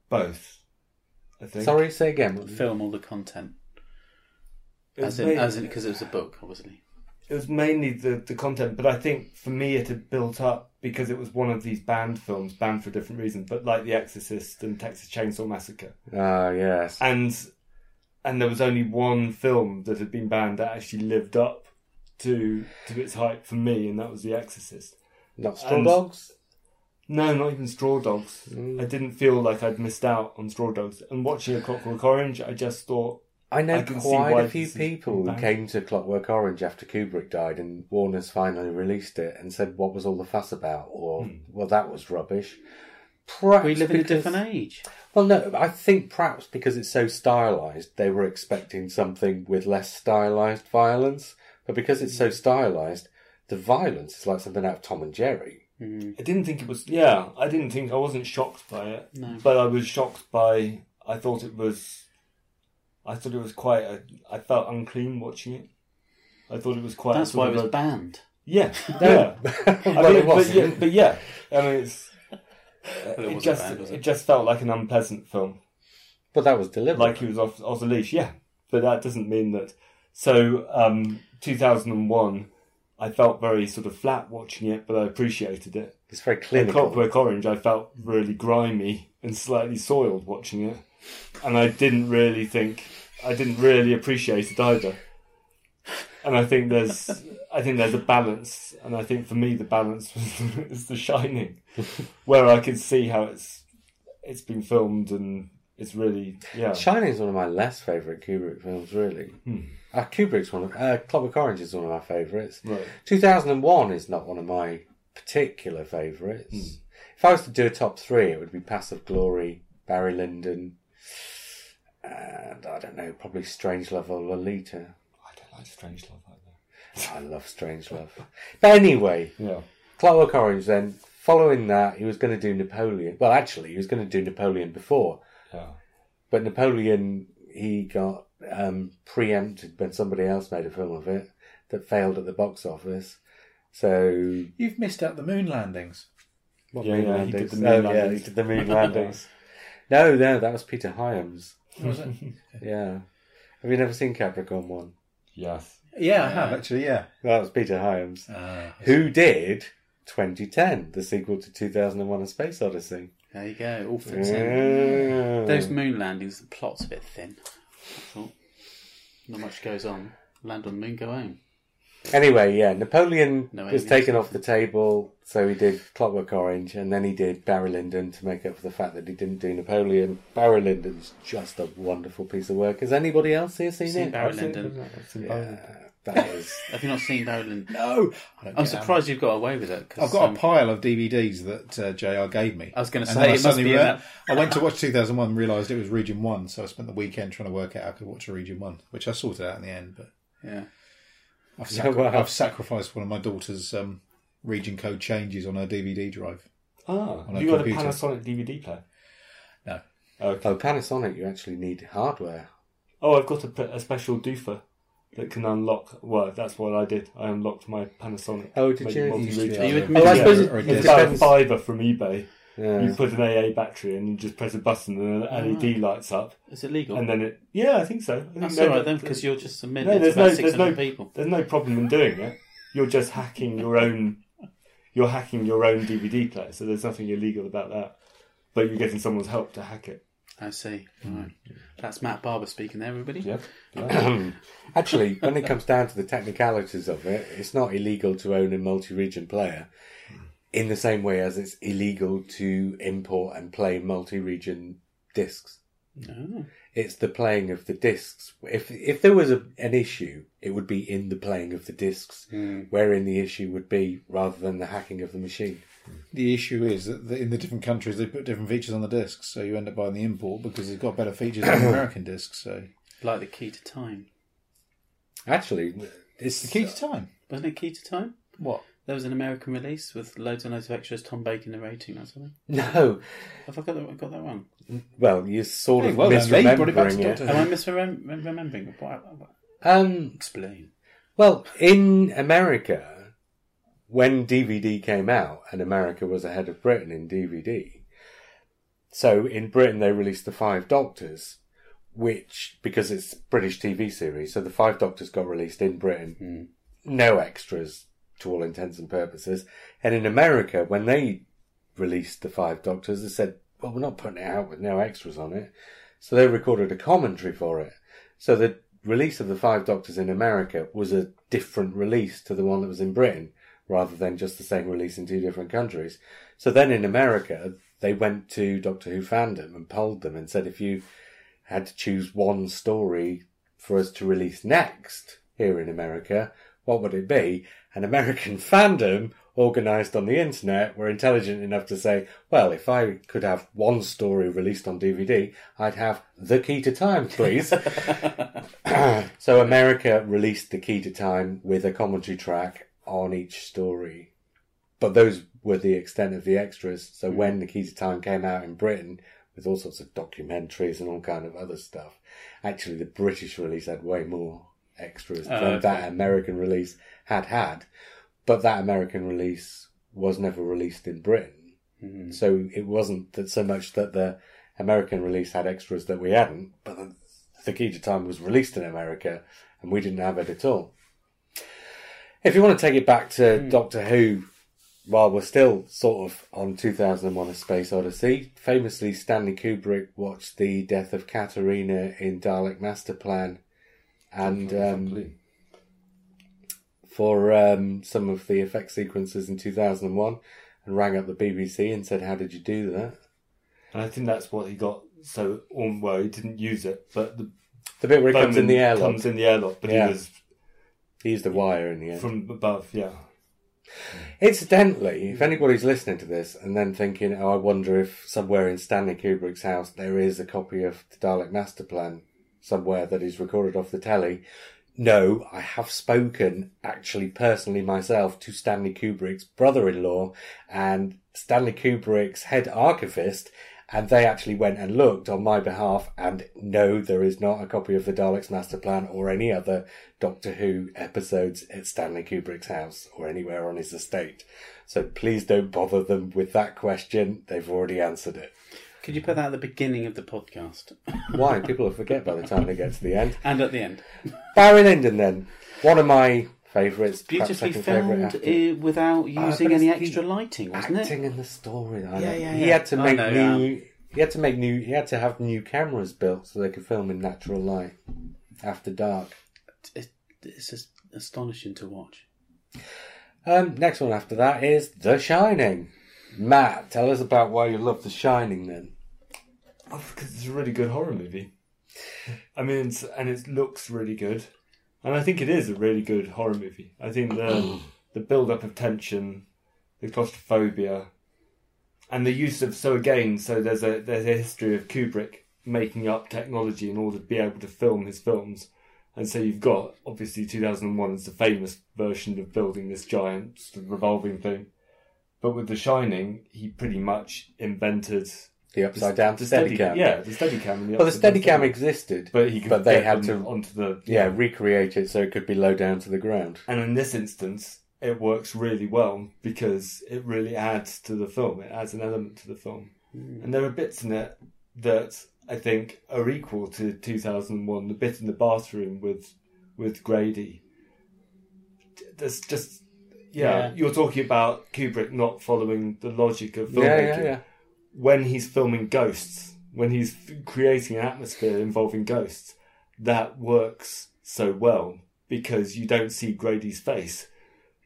Both. I think. Sorry, say The again. film or the content? It was, As in, main- as in, because it was a book, obviously. It was mainly the the content, but I think for me it had built up because it was one of these banned films, banned for a different reason, but like The Exorcist and Texas Chainsaw Massacre, Ah, yes. and and there was only one film that had been banned that actually lived up to to its hype for me, and that was The Exorcist. Not Straw and- Dogs? No, not even Straw Dogs. Mm. I didn't feel like I'd missed out on Straw Dogs. And watching A Clockwork Orange, I just thought, I know I quite a few people who came to Clockwork Orange after Kubrick died and Warner's finally released it and said, What was all the fuss about? Or, Hmm. Well, that was rubbish. Perhaps We live in a different age. Well, no, I think perhaps because it's so stylized, they were expecting something with less stylized violence. But because it's so stylized, the violence is like something out of Tom and Jerry. I didn't think it was. Yeah, I didn't think I wasn't shocked by it, No. but I was shocked by. I thought it was. I thought it was quite. A, I felt unclean watching it. I thought it was quite. That's why it was a- banned. Yeah, (laughs) yeah. I mean, it but yeah, but yeah. I mean, it's. it it just banned, it? it? just felt like an unpleasant film, But that was deliberate. like he was off, off the leash. Yeah, but that doesn't mean that. So, um, two thousand and one, I felt very sort of flat watching it, but I appreciated it. It's very And clinical. Clockwork Orange, I felt really grimy and slightly soiled watching it, and I didn't really think I didn't really appreciate it either. And I think there's I think there's a balance, and I think for me the balance (laughs) was, is The Shining, (laughs) where I can see how it's it's been filmed and it's really yeah. Shining is one of my less favourite Kubrick films, really. Hmm. Uh, Kubrick's one of uh, Clockwork Orange is one of my favourites. Right. 2001 is not one of my particular favourites. Hmm. If I was to do a top three, it would be Paths of Glory, Barry Lyndon, and I don't know, probably Strangelove or Lolita. I don't like Strangelove like that. I love Strangelove. But anyway, Yeah. Clockwork Orange then, following that, he was going to do Napoleon. Well, actually, he was going to do Napoleon before. Yeah. But Napoleon, he got um, preempted when somebody else made a film of it that failed at the box office. So, You've missed out the moon landings. what Yeah, moon yeah, he did landings? the moon oh, yeah, he did the moon landings. (laughs) no, no, that was Peter Hyams. Was it? (laughs) Yeah. Have you never seen Capricorn 1? Yes. yeah, I have actually. Yeah. That was Peter Hyams. Uh, Who did 2010, the sequel to 2001 A Space Odyssey? There you go. All fits in. Yeah. Those moon landings, the plot's a bit thin. That's all. Not much goes on. Land on the moon, go home. Anyway, yeah, Napoleon No was aliens. taken off the table, so he did Clockwork Orange, and then he did Barry Lyndon to make up for the fact that he didn't do Napoleon. Barry Lyndon's just a wonderful piece of work. Has anybody else here seen, Seen it? Barry I've seen- Lyndon. I've seen Yeah, Barry. that is. (laughs) Have you not seen Barry Lyndon? no, I don't I'm get surprised you've got away with it. 'cause, I've got um, a pile of DVDs that uh, JR gave me. I was gonna And say, then it must suddenly be in re- that- I went to watch 2001 and realised it was Region 1, so I spent the weekend trying to work out how I could watch a Region 1, which I sorted out in the end. But Yeah. I've, Yeah, sacri- wow. I've sacrificed one of my daughter's um, region code changes on her DVD drive. Ah, On a you got a computer. Panasonic DVD player? No. Okay. Oh, Panasonic, you actually need hardware. Oh, I've got a special doofer that can unlock. Well, that's what I did. I unlocked my Panasonic. Oh, did you? it It used to be multi-region. Are you either Oh, I suppose or it- a it It's about a depends. fiver from eBay. Yeah. You put an AA battery and you just press a button and an. LED mm. lights up, Is it legal? and then it. Yeah, I think so. I think That's all right then, because you're just submitting No, it to there's about no- there's no- people. There's no problem in doing it. You're just hacking your own. You're hacking your own DVD player, so there's nothing illegal about that. But you're getting someone's help to hack it. I see. All right. That's Matt Barber speaking there, everybody. Yeah. (coughs) Actually, when it comes down to the technicalities of it, it's not illegal to own a multi-region player in the same way as it's illegal to import and play multi-region discs. Oh. It's the playing of the discs. If if there was a, an issue, it would be in the playing of the discs, hmm. wherein the issue would be rather than the hacking of the machine. The issue is that in the different countries they put different features on the discs, so you end up buying the import because it's got better features than the (coughs) American discs. So Like the key to time. Actually, it's the key to time. Wasn't it key to time? What? There was an American release with loads and loads of extras, Tom Baker narrating or something. (laughs) no. Have I got that, got that wrong? Well, you're sort Hey, of well done, Brought it back to misremembering it. Am I misremembering? What- what- Um, Explain. Well, in America, when DVD came out, and America was ahead of Britain in DVD, so in Britain they released the Five Doctors, which because it's a British TV series, so the Five Doctors got released in Britain, no extras to all intents and purposes, and in America when they released the Five Doctors, they said, "Well, we're not putting it out with no extras on it," so they recorded a commentary for it. So the release of the Five Doctors in America was a different release to the one that was in Britain, rather than just the same release in two different countries. So then in America, they went to Doctor Who fandom and polled them and said if you had to choose one story for us to release next here in America, what would it be? An American (laughs) fandom organised on the internet were intelligent enough to say, well, if I could have one story released on DVD, I'd have The Key to Time, please. (laughs) (clears throat) so America released The Key to Time with a commentary track on each story. But those were the extent of the extras. So hmm. when The Key to Time came out in Britain, with all sorts of documentaries and all kind of other stuff, actually the British release had way more extras uh, than okay. that American release had had. But that American release was never released in Britain. Hmm. So it wasn't that so much that the American release had extras that we hadn't, but the, the Key to Time was released in America and we didn't have it at all. If you want to take it back to hmm. Doctor Who, while we're still sort of on 2001 A Space Odyssey, famously Stanley Kubrick watched the death of Katarina in Dalek Master Plan and um, for um, some of the effect sequences in 2001 and rang up the BBC and said, How did you do that? and I think that's what he got. So, um, well, he didn't use it, but the The bit where he comes in the airlock, comes in the airlock, but Yeah. he was he used the wire in the end. from above. Yeah, Incidentally, if anybody's listening to this and then thinking, oh, I wonder if somewhere in Stanley Kubrick's house there is a copy of the Dalek Master Plan somewhere that is recorded off the telly, no, I have spoken actually personally myself to Stanley Kubrick's brother-in-law and Stanley Kubrick's head archivist and they actually went and looked on my behalf and no, there is not a copy of the Dalek's Master Plan or any other Doctor Who episodes at Stanley Kubrick's house or anywhere on his estate. So please don't bother them with that question. They've already answered it. Could you put that at the beginning of the podcast (laughs) Why? People will forget by the time they get to the end. and at the end? Barry Lyndon then. One of my favourites. Beautifully filmed uh, without Ah, using but any extra lighting, wasn't acting it? in the story. I Yeah, yeah, He had to make know, new. He had to make new. He had to have new cameras built so they could film in natural light after dark. It, it's just astonishing to watch. Um, next one after that is The Shining. Matt, tell us about why you love The Shining then. Oh, because it's a really good horror movie. I mean, it's, and it looks really good, and I think it is a really good horror movie. I think the (clears throat) the build up of tension, the claustrophobia, and the use of so again, so there's a there's a history of Kubrick making up technology in order to be able to film his films, and so you've got obviously 2001 is the famous version of building this giant sort of revolving thing, but with The Shining, he pretty much invented The upside down the Steadicam. Yeah, the Steadicam. and Well, the upside down Steadicam Steadicam. existed, but he could but they had to onto the yeah recreate it so it could be low down to the ground. And in this instance, it works really well because it really adds to the film. It adds an element to the film, hmm. and there are bits in it that I think are equal to 2001. The bit in the bathroom with with Grady. There's just yeah, Yeah. you're talking about Kubrick not following the logic of Yeah, filmmaking yeah, yeah. When he's filming ghosts, when he's creating an atmosphere involving ghosts, that works so well because you don't see Grady's face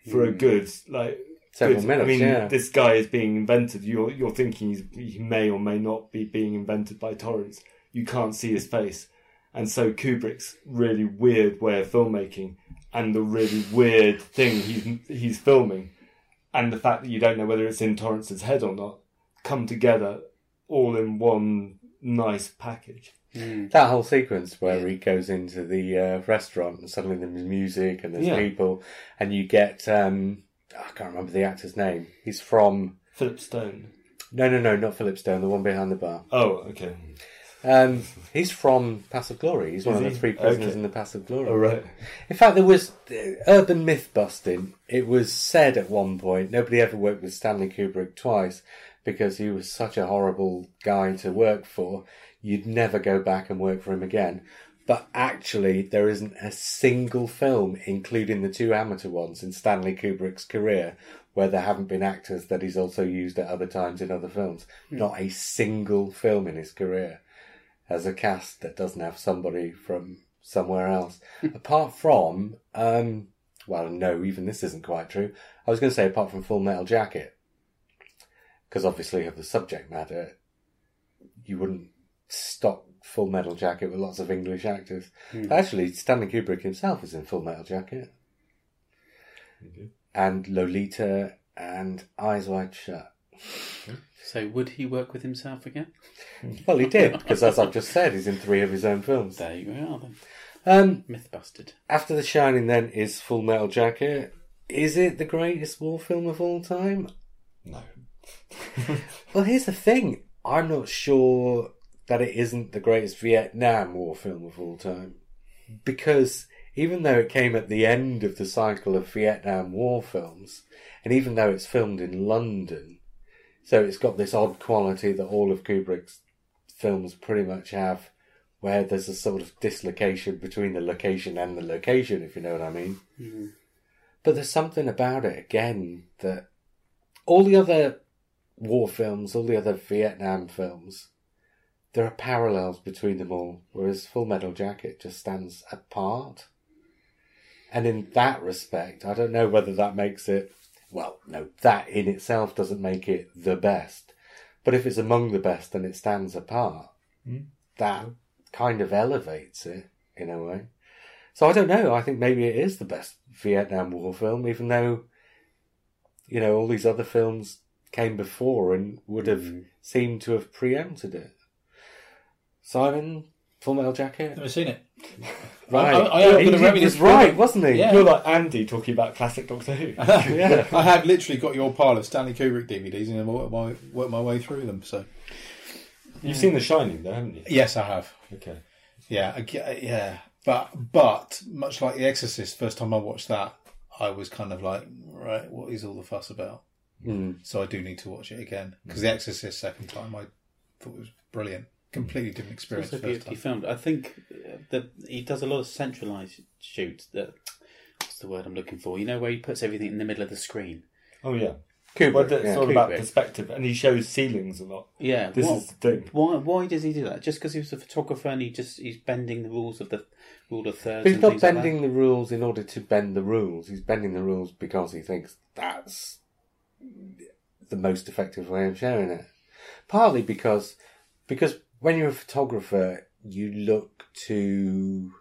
for a hmm. good like Several good- minutes, I mean, yeah. this guy is being invented. You're you're thinking he's, he may or may not be being invented by Torrance. You can't see his face, and so Kubrick's really weird way of filmmaking and the really weird thing he's he's filming, and the fact that you don't know whether it's in Torrance's head or not, come together all in one nice package. That whole sequence where he goes into the uh, restaurant and suddenly there's music and there's Yeah. people, and you get um, I can't remember the actor's name. He's from Philip Stone. no, no, no, not Philip Stone, the one behind the bar. Oh, okay. Um, he's from Paths of Glory. He's one Is of the three prisoners Okay. in the Paths of Glory. All right. In fact, there was uh, urban myth busting. It was said at one point nobody ever worked with Stanley Kubrick twice because he was such a horrible guy to work for. You'd never go back and work for him again. But actually, there isn't a single film, including the two amateur ones in Stanley Kubrick's career, where there haven't been actors that he's also used at other times in other films. Not a single film in his career has a cast that doesn't have somebody from somewhere else. apart from, um, well, no, even this isn't quite true. I was going to say apart from Full Metal Jacket, because obviously of the subject matter, you wouldn't stock Full Metal Jacket with lots of English actors. Actually, Stanley Kubrick himself is in Full Metal Jacket, and Lolita and Eyes Wide Shut. So would he work with himself again? (laughs) Well, he did because, as I've just said, he's in three of his own films. There you are then. Um, Myth busted. After The Shining, then is Full Metal Jacket. Is it the greatest war film of all time? No. Well, here's the thing. I'm not sure that it isn't the greatest Vietnam War film of all time. Because even though it came at the end of the cycle of Vietnam War films, and even though it's filmed in London, so it's got this odd quality that all of Kubrick's films pretty much have, where there's a sort of dislocation between the location and the location, if you know what I mean. But But there's something about it again that all the other war films, all the other Vietnam films, there are parallels between them all, whereas Full Metal Jacket just stands apart. And in that respect, I don't know whether that makes it, well, no, that in itself doesn't make it the best. But if it's among the best and it stands apart, hmm. that kind of elevates it in a way. So I don't know. I think maybe it is the best Vietnam War film, even though, you know, all these other films came before and would have hmm. seemed to have preempted it. Simon, Full Metal Jacket? Never seen it. (laughs) Right. I, I, am he, he was this right, wasn't he? Yeah. You're like Andy talking about classic Doctor Who. (laughs) Yeah. I have literally got your pile of Stanley Kubrick DVDs and I work my, work my way through them. So You've seen The Shining, though, haven't you? yes, I have. Okay. Yeah, I yeah. But but much like The Exorcist, first time I watched that, I was kind of like, right, what is all the fuss about? Mm. So I do need to watch it again because The Exorcist second time I thought it was brilliant. Completely different experience. Also First beautifully time. filmed. I think uh, that he does a lot of centralized shoots. That what's the word I'm looking for? You know where he puts everything in the middle of the screen. Oh, yeah. Kubrick, Well, it's yeah. all about perspective, and he shows ceilings a lot. Yeah, This what- is the thing. Why? Why does he do that? Just because he was a photographer and he just he's bending the rules of the rule of thirds. But he's and not things like bending the rules in order to bend the rules. He's bending the rules because he thinks that's the most effective way of sharing it. Partly because because when you're a photographer, you look to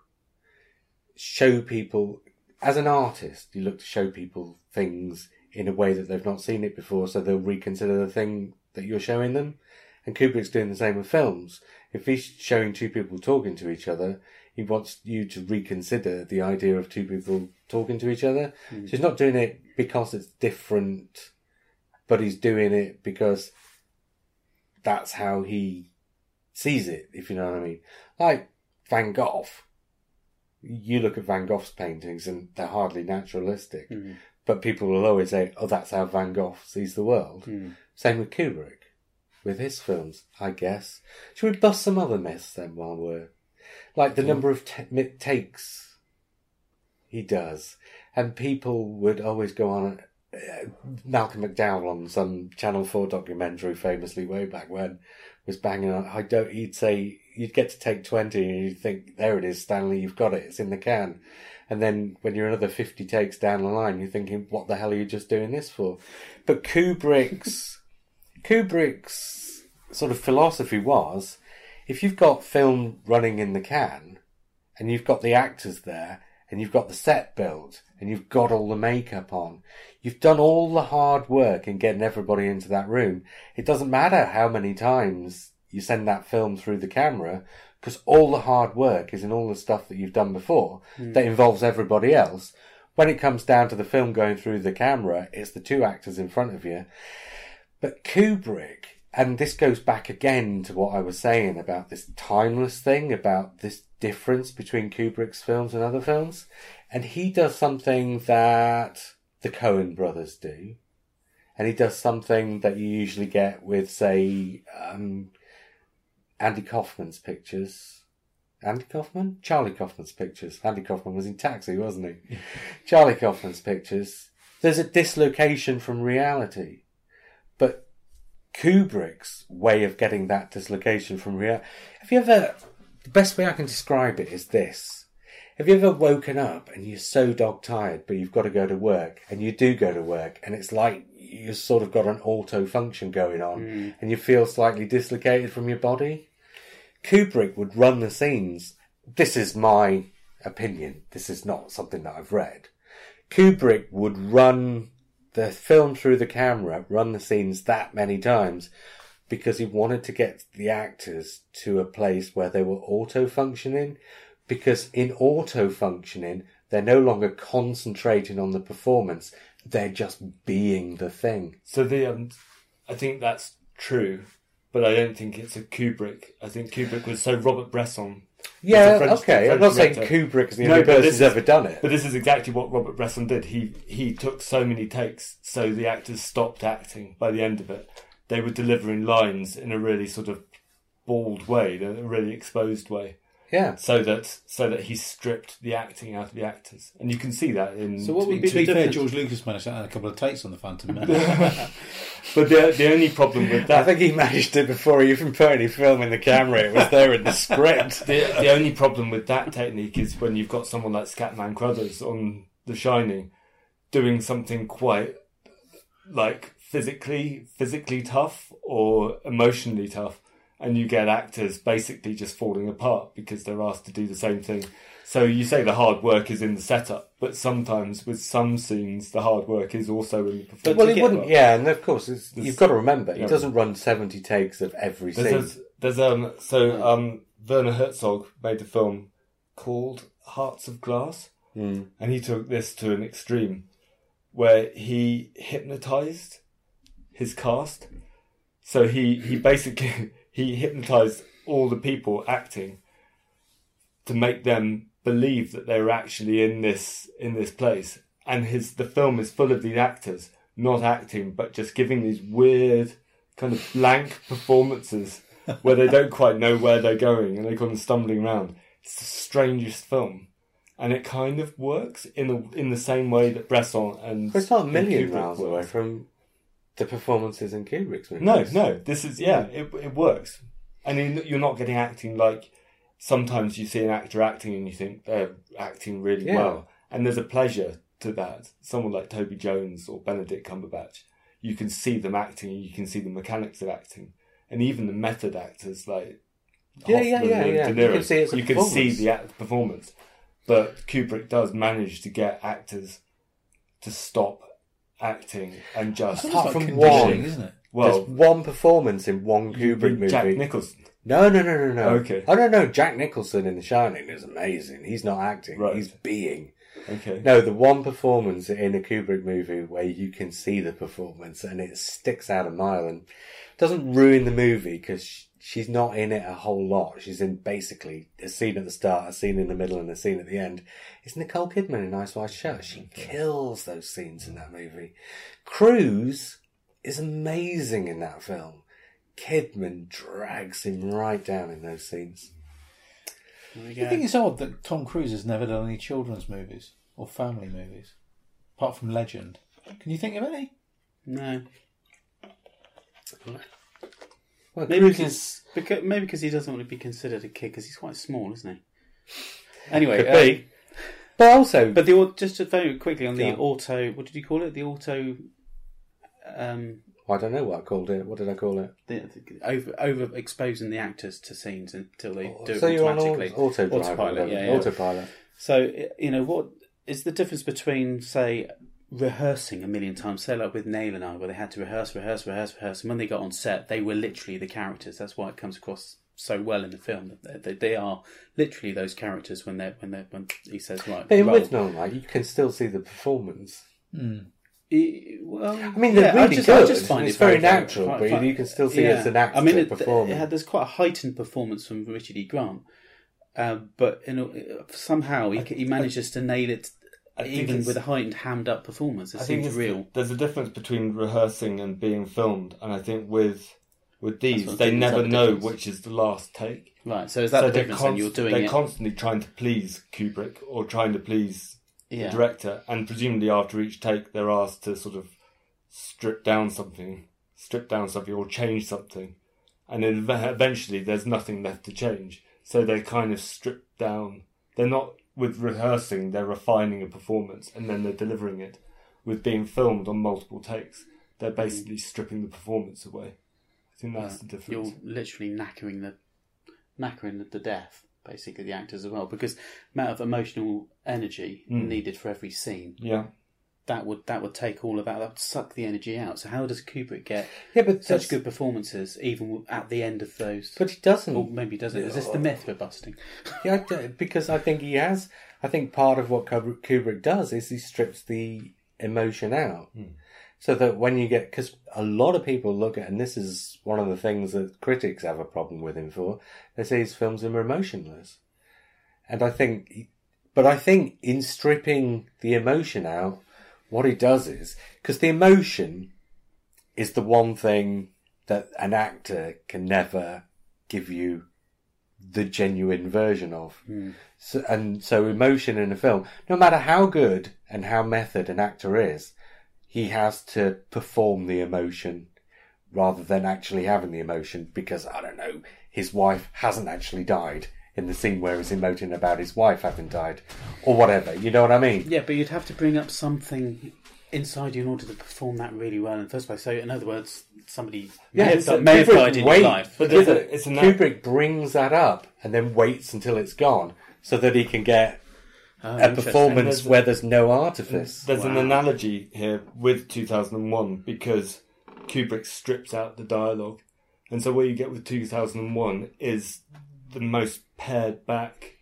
show people as an artist, you look to show people things in a way that they've not seen it before, so they'll reconsider the thing that you're showing them. And Kubrick's doing the same with films. If he's showing two people talking to each other, he wants you to reconsider the idea of two people talking to each other. So he's not doing it because it's different, but he's doing it because that's how he sees it, if you know what I mean. Like Van Gogh. You look at Van Gogh's paintings and they're hardly naturalistic, hmm. but people will always say, oh, that's how Van Gogh sees the world. Hmm. Same with Kubrick, with his films, I guess. Should we bust some other myths then while we're. Like the hmm. number of mi- takes he does. And people would always go on. Uh, Malcolm McDowell on some Channel 4 documentary famously way back when was banging on. I don't, he'd say, you'd get to take 20 and you'd think, there it is, Stanley, you've got it, it's in the can. And then when you're another 50 takes down the line, you're thinking, what the hell are you just doing this for? But Kubrick's, (laughs) Kubrick's sort of philosophy was, if you've got film running in the can, and you've got the actors there, and you've got the set built, and you've got all the makeup on, you've done all the hard work in getting everybody into that room. It doesn't matter how many times you send that film through the camera, because all the hard work is in all the stuff that you've done before hmm. that involves everybody else. When it comes down to the film going through the camera, it's the two actors in front of you. But Kubrick, and this goes back again to what I was saying about this timeless thing, about this difference between Kubrick's films and other films. And he does something that the Coen brothers do. And he does something that you usually get with, say, um, Andy Kaufman's pictures. Andy Kaufman? Charlie Kaufman's pictures. Andy Kaufman was in Taxi, wasn't he? (laughs) Charlie Kaufman's pictures. There's a dislocation from reality. But Kubrick's way of getting that dislocation from reality. Have you ever. The best way I can describe it is this. Have you ever woken up and you're so dog tired, but you've got to go to work, and you do go to work, and it's like you've sort of got an auto function going on, hmm. and you feel slightly dislocated from your body? Kubrick would run the scenes. This is my opinion. This is not something that I've read. Kubrick would run the film through the camera, run the scenes that many times because he wanted to get the actors to a place where they were auto functioning. Because in auto functioning, they're no longer concentrating on the performance, they're just being the thing. So the um, I think that's true, but I don't think it's a Kubrick. I think Kubrick was so Robert Bresson. Yeah, French- okay. I'm French not saying director. Kubrick's the No, only person who's ever done it. But this is exactly what Robert Bresson did. He he took so many takes, so the actors stopped acting by the end of it. They were delivering lines in a really sort of bald way, in a really exposed way. Yeah. so that so that he stripped the acting out of the actors, and you can see that in. So what would in be To be the fair, George Lucas managed to add a couple of takes on the Phantom Menace. (laughs) But the the only problem with that, I think he managed it before he even put any film in the camera. It was there in the script. (laughs) the the only problem with that technique is when you've got someone like Scatman Crothers on The Shining, doing something quite like physically physically tough or emotionally tough, and you get actors basically just falling apart because they're asked to do the same thing. So you say the hard work is in the setup, but sometimes with some scenes the hard work is also in the performance. well, get- wouldn't. Yeah, and of course, it's, you've got to remember, he yeah. doesn't run seventy takes of every scene. There's, there's um so um Werner Herzog made a film called Hearts of Glass, Mm. and he took this to an extreme, where he hypnotized his cast. So he he basically (laughs) he hypnotized all the people acting to make them believe that they were actually in this in this place, and his the film is full of these actors not acting but just giving these weird kind of blank performances (laughs) where they don't quite know where they're going and they're kind of stumbling around. It's the strangest film, and it kind of works in the in the same way that Bresson and it's not a million miles away from the performances in Kubrick's movies. No, no, this is yeah, it it works, I mean, you're not getting acting like sometimes you see an actor acting and you think they're acting really Yeah. well, and there's a pleasure to that. Someone like Toby Jones or Benedict Cumberbatch, you can see them acting, you can see the mechanics of acting, and even the method actors like Yeah, yeah, Hoffman yeah, yeah. De You can see it's you can see the act- performance, but Kubrick does manage to get actors to stop acting and just It's Apart like from conditioning, one. isn't it? well. There's one performance in one Kubrick movie. Jack Nicholson. No, no, no, no, no. Okay. Oh, no, no. Jack Nicholson in The Shining is amazing. He's not acting. Right. He's being. Okay. No, the one performance in a Kubrick movie where you can see the performance and it sticks out a mile and doesn't ruin the movie because she's not in it a whole lot. She's in basically a scene at the start, a scene in the middle, and a scene at the end. It's Nicole Kidman in Nice White Shirt. She kills those scenes in that movie. Cruise is amazing in that film. Kidman drags him right down in those scenes. There I think it's odd that Tom Cruise has never done any children's movies or family movies, apart from Legend. Can you think of any? No, Well, maybe because, because maybe because he doesn't want to be considered a kid because he's quite small, isn't he? (laughs) Anyway, could be, but also but the just very quickly on the Yeah. auto. What did you call it? The auto. Um, I don't know what I called it. What did I call it? the, the, over over exposing the actors to scenes until they do so it you're on automatically. auto, autopilot, Autopilot, yeah, yeah. autopilot. So i- you know what is the difference between say rehearsing a million times, say like with Nail and I, where they had to rehearse, rehearse, rehearse, rehearse, and when they got on set, they were literally the characters. That's why it comes across so well in the film. That they, they are literally those characters when they when they when he says right. But roll. with Nolan, like, you can still see the performance. E- well, I mean, they're yeah, really I just, good. I just find It's it very very, natural, very- but fi- you can still see it's an actor I mean, it, performing. it had, there's quite a heightened performance from Richard E. Grant, uh, but you know, somehow he, he manages to nail it, I think even with a heightened, hammed up performance. It I seems real. There's a difference between rehearsing and being filmed, and I think with with these, they never know difference. which is the last take. Right, so is that so the difference? Const- you're doing they're it. constantly trying to please Kubrick or trying to please yeah. the director, and presumably after each take, they're asked to sort of strip down something, strip down something, or change something, and then eventually there's nothing left to change. So they're kind of strip down. They're not with rehearsing; they're refining a performance, and then they're delivering it. With being filmed on multiple takes, they're basically stripping the performance away. I think that's the difference. You're literally knackering the knackering the, the death, basically the actors as well, because amount of emotional energy Mm. needed for every scene Yeah. That would that would take all of that. That would suck the energy out. So how does Kubrick get Yeah, but such good performances even at the end of those? But he doesn't. or maybe does it? Is this the myth we're busting? (laughs) Yeah, because I think he has. I think part of what Kubrick does is he strips the emotion out, hmm. so that when you get because a lot of people look at, and this is one of the things that critics have a problem with him for. They say his films are emotionless, and I think, he- but I think in stripping the emotion out, what he does is because the emotion is the one thing that an actor can never give you the genuine version of. Hmm. So, and so emotion in a film, no matter how good and how method an actor is, he has to perform the emotion rather than actually having the emotion because I don't know, his wife hasn't actually died in the scene where he's emoting about his wife having died or whatever. You know what I mean? Yeah, but you'd have to bring up something inside you in order to perform that really well in the first place. So, in other words, somebody Yeah, may have, it's- may have Kubrick died in wait- your life. But there's a, it's a nat- Kubrick brings that up and then waits until it's gone so that he can get Oh, a performance There's a- where there's no artifice. There's an analogy here with 2001 because Kubrick strips out the dialogue. And so what you get with 2001 is the most pared back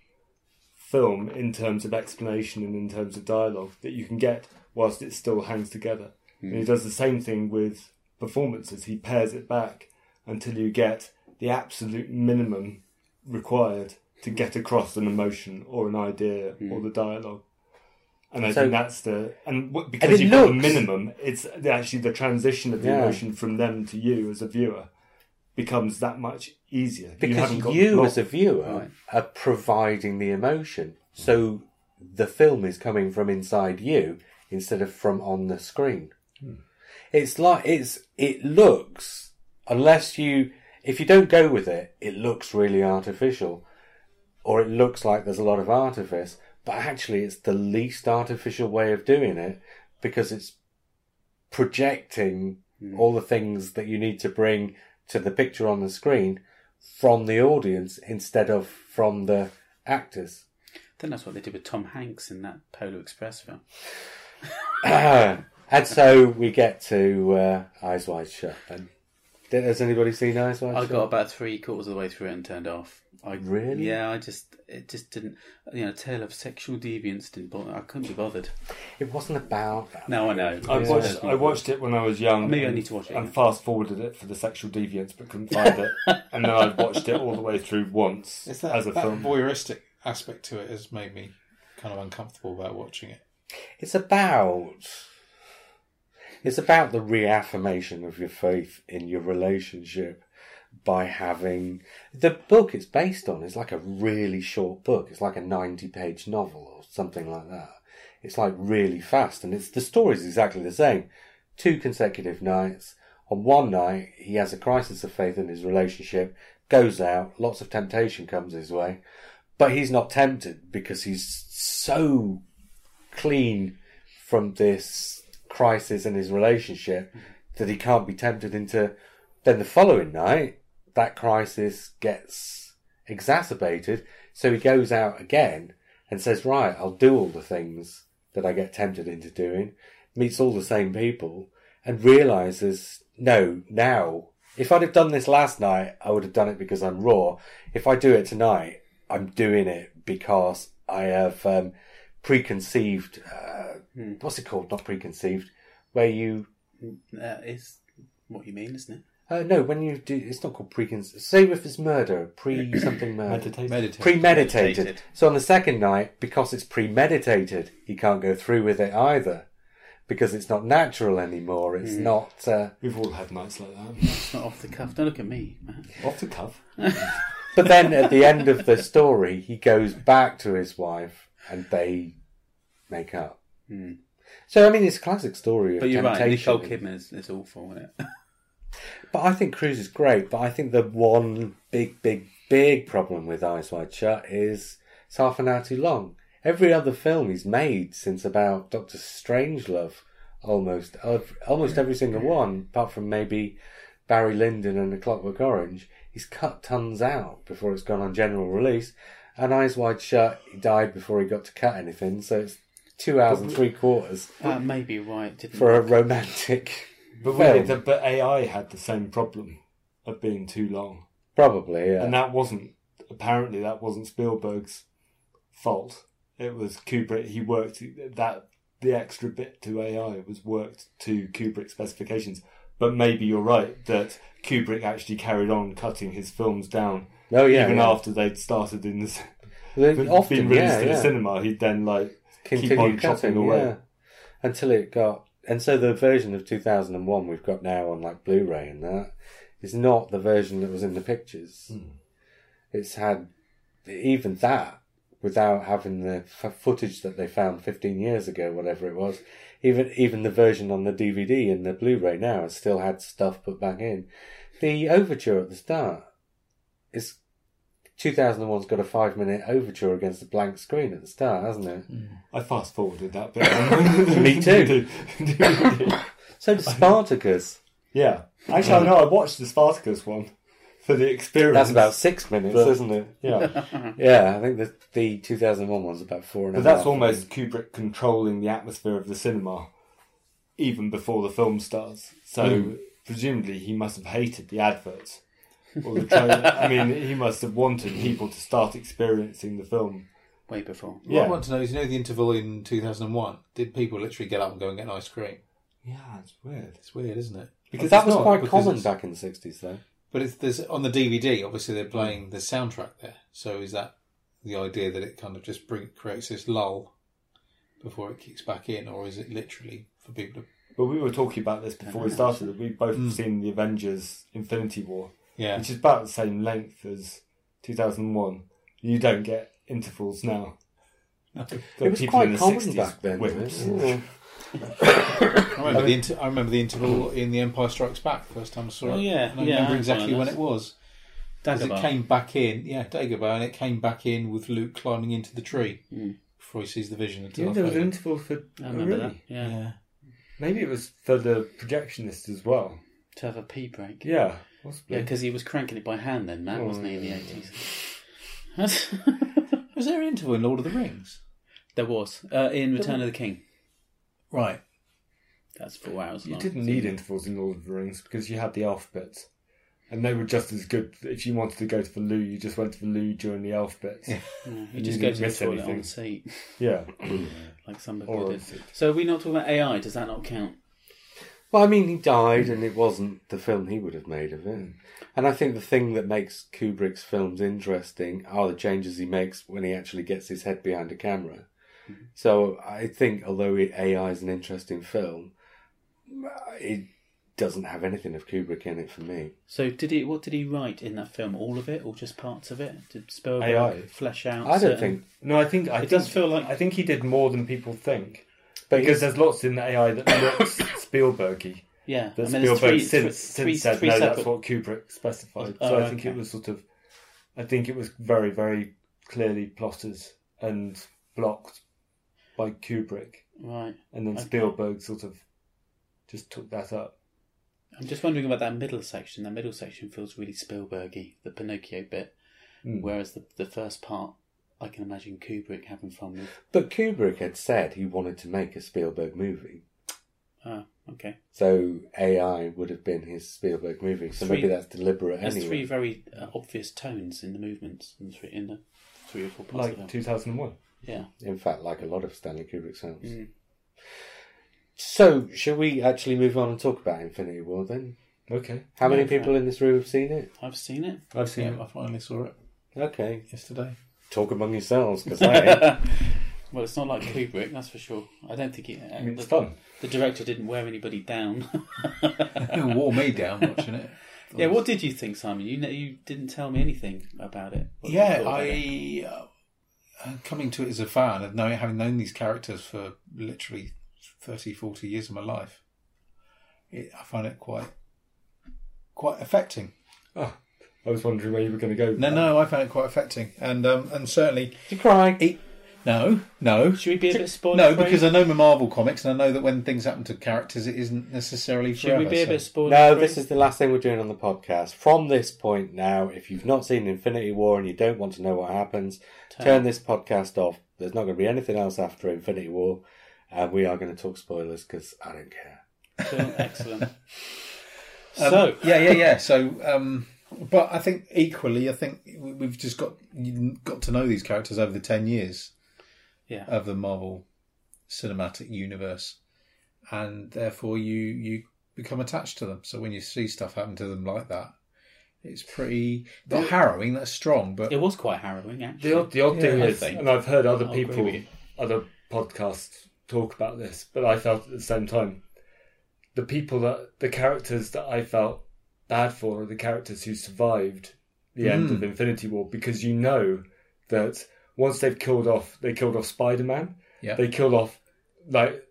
film in terms of explanation and in terms of dialogue that you can get whilst it still hangs together. And he hmm. does the same thing with performances. He pares it back until you get the absolute minimum required to get across an emotion or an idea hmm. or the dialogue. And I So- think that's the and w- because it you've got the minimum, it's actually the transition of the Yeah. emotion from them to you as a viewer becomes that much easier. Because got you, as a viewer, Right. are providing the emotion. So the film is coming from inside you instead of from on the screen. Hmm. It's like it's it looks unless you if you don't go with it, it looks really artificial, or it looks like there's a lot of artifice. But actually, it's the least artificial way of doing it because it's projecting hmm. all the things that you need to bring to the picture on the screen from the audience instead of from the actors. I think that's what they did with Tom Hanks in that Polar Express film. (laughs) and so we get to uh, Eyes Wide Shut. And did, has anybody seen Eyes Wide Shut? I Shut? got about three quarters of the way through it and turned off. I Really? Yeah, I just it just didn't. You know, tale of sexual deviance didn't bother. I couldn't be bothered. It wasn't about that. No, I know. I It's watched. I watched it when I was young. Maybe I and- need to watch it And fast forwarded it for the sexual deviance, but couldn't find it. (laughs) and then I watched it all the way through once It's that, as a that film. voyeuristic aspect to it has made me kind of uncomfortable about watching it. It's about. It's about the reaffirmation of your faith in your relationship by having the book it's based on is like a really short book. It's like a ninety-page novel or something like that. It's like really fast, and it's the story's exactly the same. Two consecutive nights. On one night, he has a crisis of faith in his relationship, goes out, lots of temptation comes his way, but he's not tempted because he's so clean from this crisis in his relationship that he can't be tempted into. Then the following night, that crisis gets exacerbated, so he goes out again and says, Right, I'll do all the things that I get tempted into doing, meets all the same people, and realizes, No, now, if I'd have done this last night, I would have done it because I'm raw. If I do it tonight, I'm doing it because I have um, preconceived. Uh, What's it called? Not preconceived. Where you That is what you mean, isn't it? Uh, no, when you do, it's not called preconceived. Say if it's murder, pre something (clears throat) murder, Meditate. Meditate. premeditated. Meditated. So on the second night, because it's premeditated, he can't go through with it either, because it's not natural anymore. It's not. Uh, We've all had nights like that. It's not off the cuff. Don't look at me. man. Off the cuff. (laughs) but then at the end of the story, he goes back to his wife, and they make up. So I mean, it's a classic story of But you're right. temptation. Nicole Kidman is, is awful, isn't it? (laughs) But I think Cruise is great. But I think the one big, big, big problem with Eyes Wide Shut is it's half an hour too long. Every other film he's made since about Doctor Strangelove, almost, almost every single one, apart from maybe Barry Lyndon and The Clockwork Orange, he's cut tons out before it's gone on general release. And Eyes Wide Shut, he died before he got to cut anything, so it's two hours and three quarters That may be right. Didn't for a romantic. But really, the, but AI had the same problem of being too long, Probably, yeah. and that wasn't apparently that wasn't Spielberg's fault. It was Kubrick. He worked that the extra bit to AI was worked to Kubrick specifications. But maybe you're right that Kubrick actually carried on cutting his films down oh, yeah. even yeah. after they'd started in this They- (laughs) been often, released yeah, to the cinema. He'd then like Continue keep on cutting chopping away. yeah, until it got. And so the version of 2001 we've got now on like Blu-ray and that is not the version that was in the pictures. Hmm. It's had even that without having the f- footage that they found 15 years ago, whatever it was. Even even the version on the DVD and the Blu-ray now has still had stuff put back in. The overture at the start is 2001's got a five minute overture against a blank screen at the start, hasn't it? I fast forwarded that bit. (laughs) Me too. (laughs) (laughs) So does Spartacus. yeah. Actually, I know I watched the Spartacus one for the experience. That's about six minutes, But- isn't it? Yeah. Yeah, I think the the 2001 one's about four and a But that's almost Kubrick controlling the atmosphere of the cinema even before the film starts. So hmm. presumably he must have hated the adverts or the trailer. I mean, he must have wanted people to start experiencing the film. Way before. What Yeah. I want to know is, you know, the interval in 2001. Did people literally get up and go and get an ice cream? Yeah, it's weird. It's weird, isn't it? Because that it's was not, quite because common it's- back in the 60s, though. But it's there's on the DVD. Obviously, they're playing the soundtrack there. So is that the idea that it kind of just bring, creates this lull before it kicks back in, or is it literally for people to? But we were talking about this before we started. That we've both Mm. seen the Avengers: Infinity War, Yeah, which is about the same length as 2001. You don't get intervals now. But It was quite common back then. whipped. wasn't? I remember the inter- I remember the interval in The Empire Strikes Back. First time I saw it. Oh, yeah. and I Yeah, remember I exactly when it was. As it came back in, yeah, Dagobah, and it came back in with Luke climbing into the tree Mm. before he sees the vision of Yeah, Darth there was an interval for. I remember oh, that. Yeah. Yeah. Maybe it was for the projectionist as well. To have a pee break. Yeah, Yeah, because he was cranking it by hand then, man, Oh, wasn't he, in the yeah. 80s? (laughs) Was there an interval in Lord of the Rings? there was. Uh, in Return of the King. Right. That's four hours You long. didn't need intervals in Lord of the Rings because you had the elf bits. And they were just as good. If you wanted to go to the loo, you just went to the loo during the elf bits. Yeah. Yeah, (laughs) you You just go to the toilet anything. on the seat, Yeah. (coughs) like somebody Or did. So are we not talking about AI? Does that not count? Well, I mean, he died, and it wasn't the film he would have made of it. And I think the thing that makes Kubrick's films interesting are the changes he makes when he actually gets his head behind a camera. Mm-hmm. So I think, although AI is an interesting film, it doesn't have anything of Kubrick in it for me. So did he? What did he write in that film? All of it, or just parts of it? Did Spielberg AI. flesh out? I don't certain- think, No, I think I It think, does feel like- I think he did more than people think but because he's- there's lots in the AI that (coughs) looks Spielbergy. Yeah, That I mean, Spielberg three, since three, since said three no, separate. that's what Kubrick specified. Oh, so I think okay. it was sort of, I think it was very very clearly plotted and blocked by Kubrick, Right. and then Okay. Spielberg sort of just took that up. I'm just wondering about that middle section. That middle section feels really Spielbergy, the Pinocchio bit, Mm. whereas the the first part, I can imagine Kubrick having fun with. but Kubrick had said he wanted to make a Spielberg movie. Oh, okay. So AI would have been his Spielberg movie. So Three- maybe that's deliberate There's anyway. three very uh, obvious tones in the movements in, three, in the three or four parts Like 2001. Yeah. In fact, like a lot of Stanley Kubrick's films. Mm. So, shall we actually move on and talk about Infinity War then? Okay, How many Yeah, people in this room have seen it? I've seen it. I've seen Yeah, it. I finally saw it Okay, yesterday. talk among yourselves because I (laughs) Well, it's not like Kubrick, that's for sure. I don't think it, I mean, the, it's fun. the director didn't wear anybody down. (laughs) It wore me down (laughs) watching it. yeah, what did you think, Simon? You you didn't tell me anything about it. What Yeah, thought about it. I uh, coming to it as a fan of knowing having known these characters for literally 30, 40 years of my life. It, I find it quite quite affecting. I was wondering where you were going to go. No, no, I found it quite affecting, and um, and certainly you cry. it, no, no, Should we be a bit spoiler no, because I know my Marvel comics, and I know that when things happen to characters, it isn't necessarily Should forever. we be a so- bit spoiler No, this is the last thing we're doing on the podcast. From this point now, if you've not seen Infinity War and you don't want to know what happens, turn this podcast off. There's not going to be anything else after Infinity War, and we are going to talk spoilers because I don't care. Cool, (laughs) excellent. Um, so, yeah, yeah, yeah. So, um, but I think equally, I think we- we've just got got to know these characters over the ten years yeah. of the Marvel cinematic universe, and therefore you you become attached to them. So when you see stuff happen to them like that, it's pretty not harrowing. That's strong, but It was quite harrowing, actually. The odd, the odd Yeah, thing I is, and I've heard other people, other podcasts talk about this, but I felt at the same time, the people that, the characters that I felt bad for are the characters who survived the end Mm. of Infinity War because you know that once they've killed off, they killed off Spider Man. Yeah. They killed off like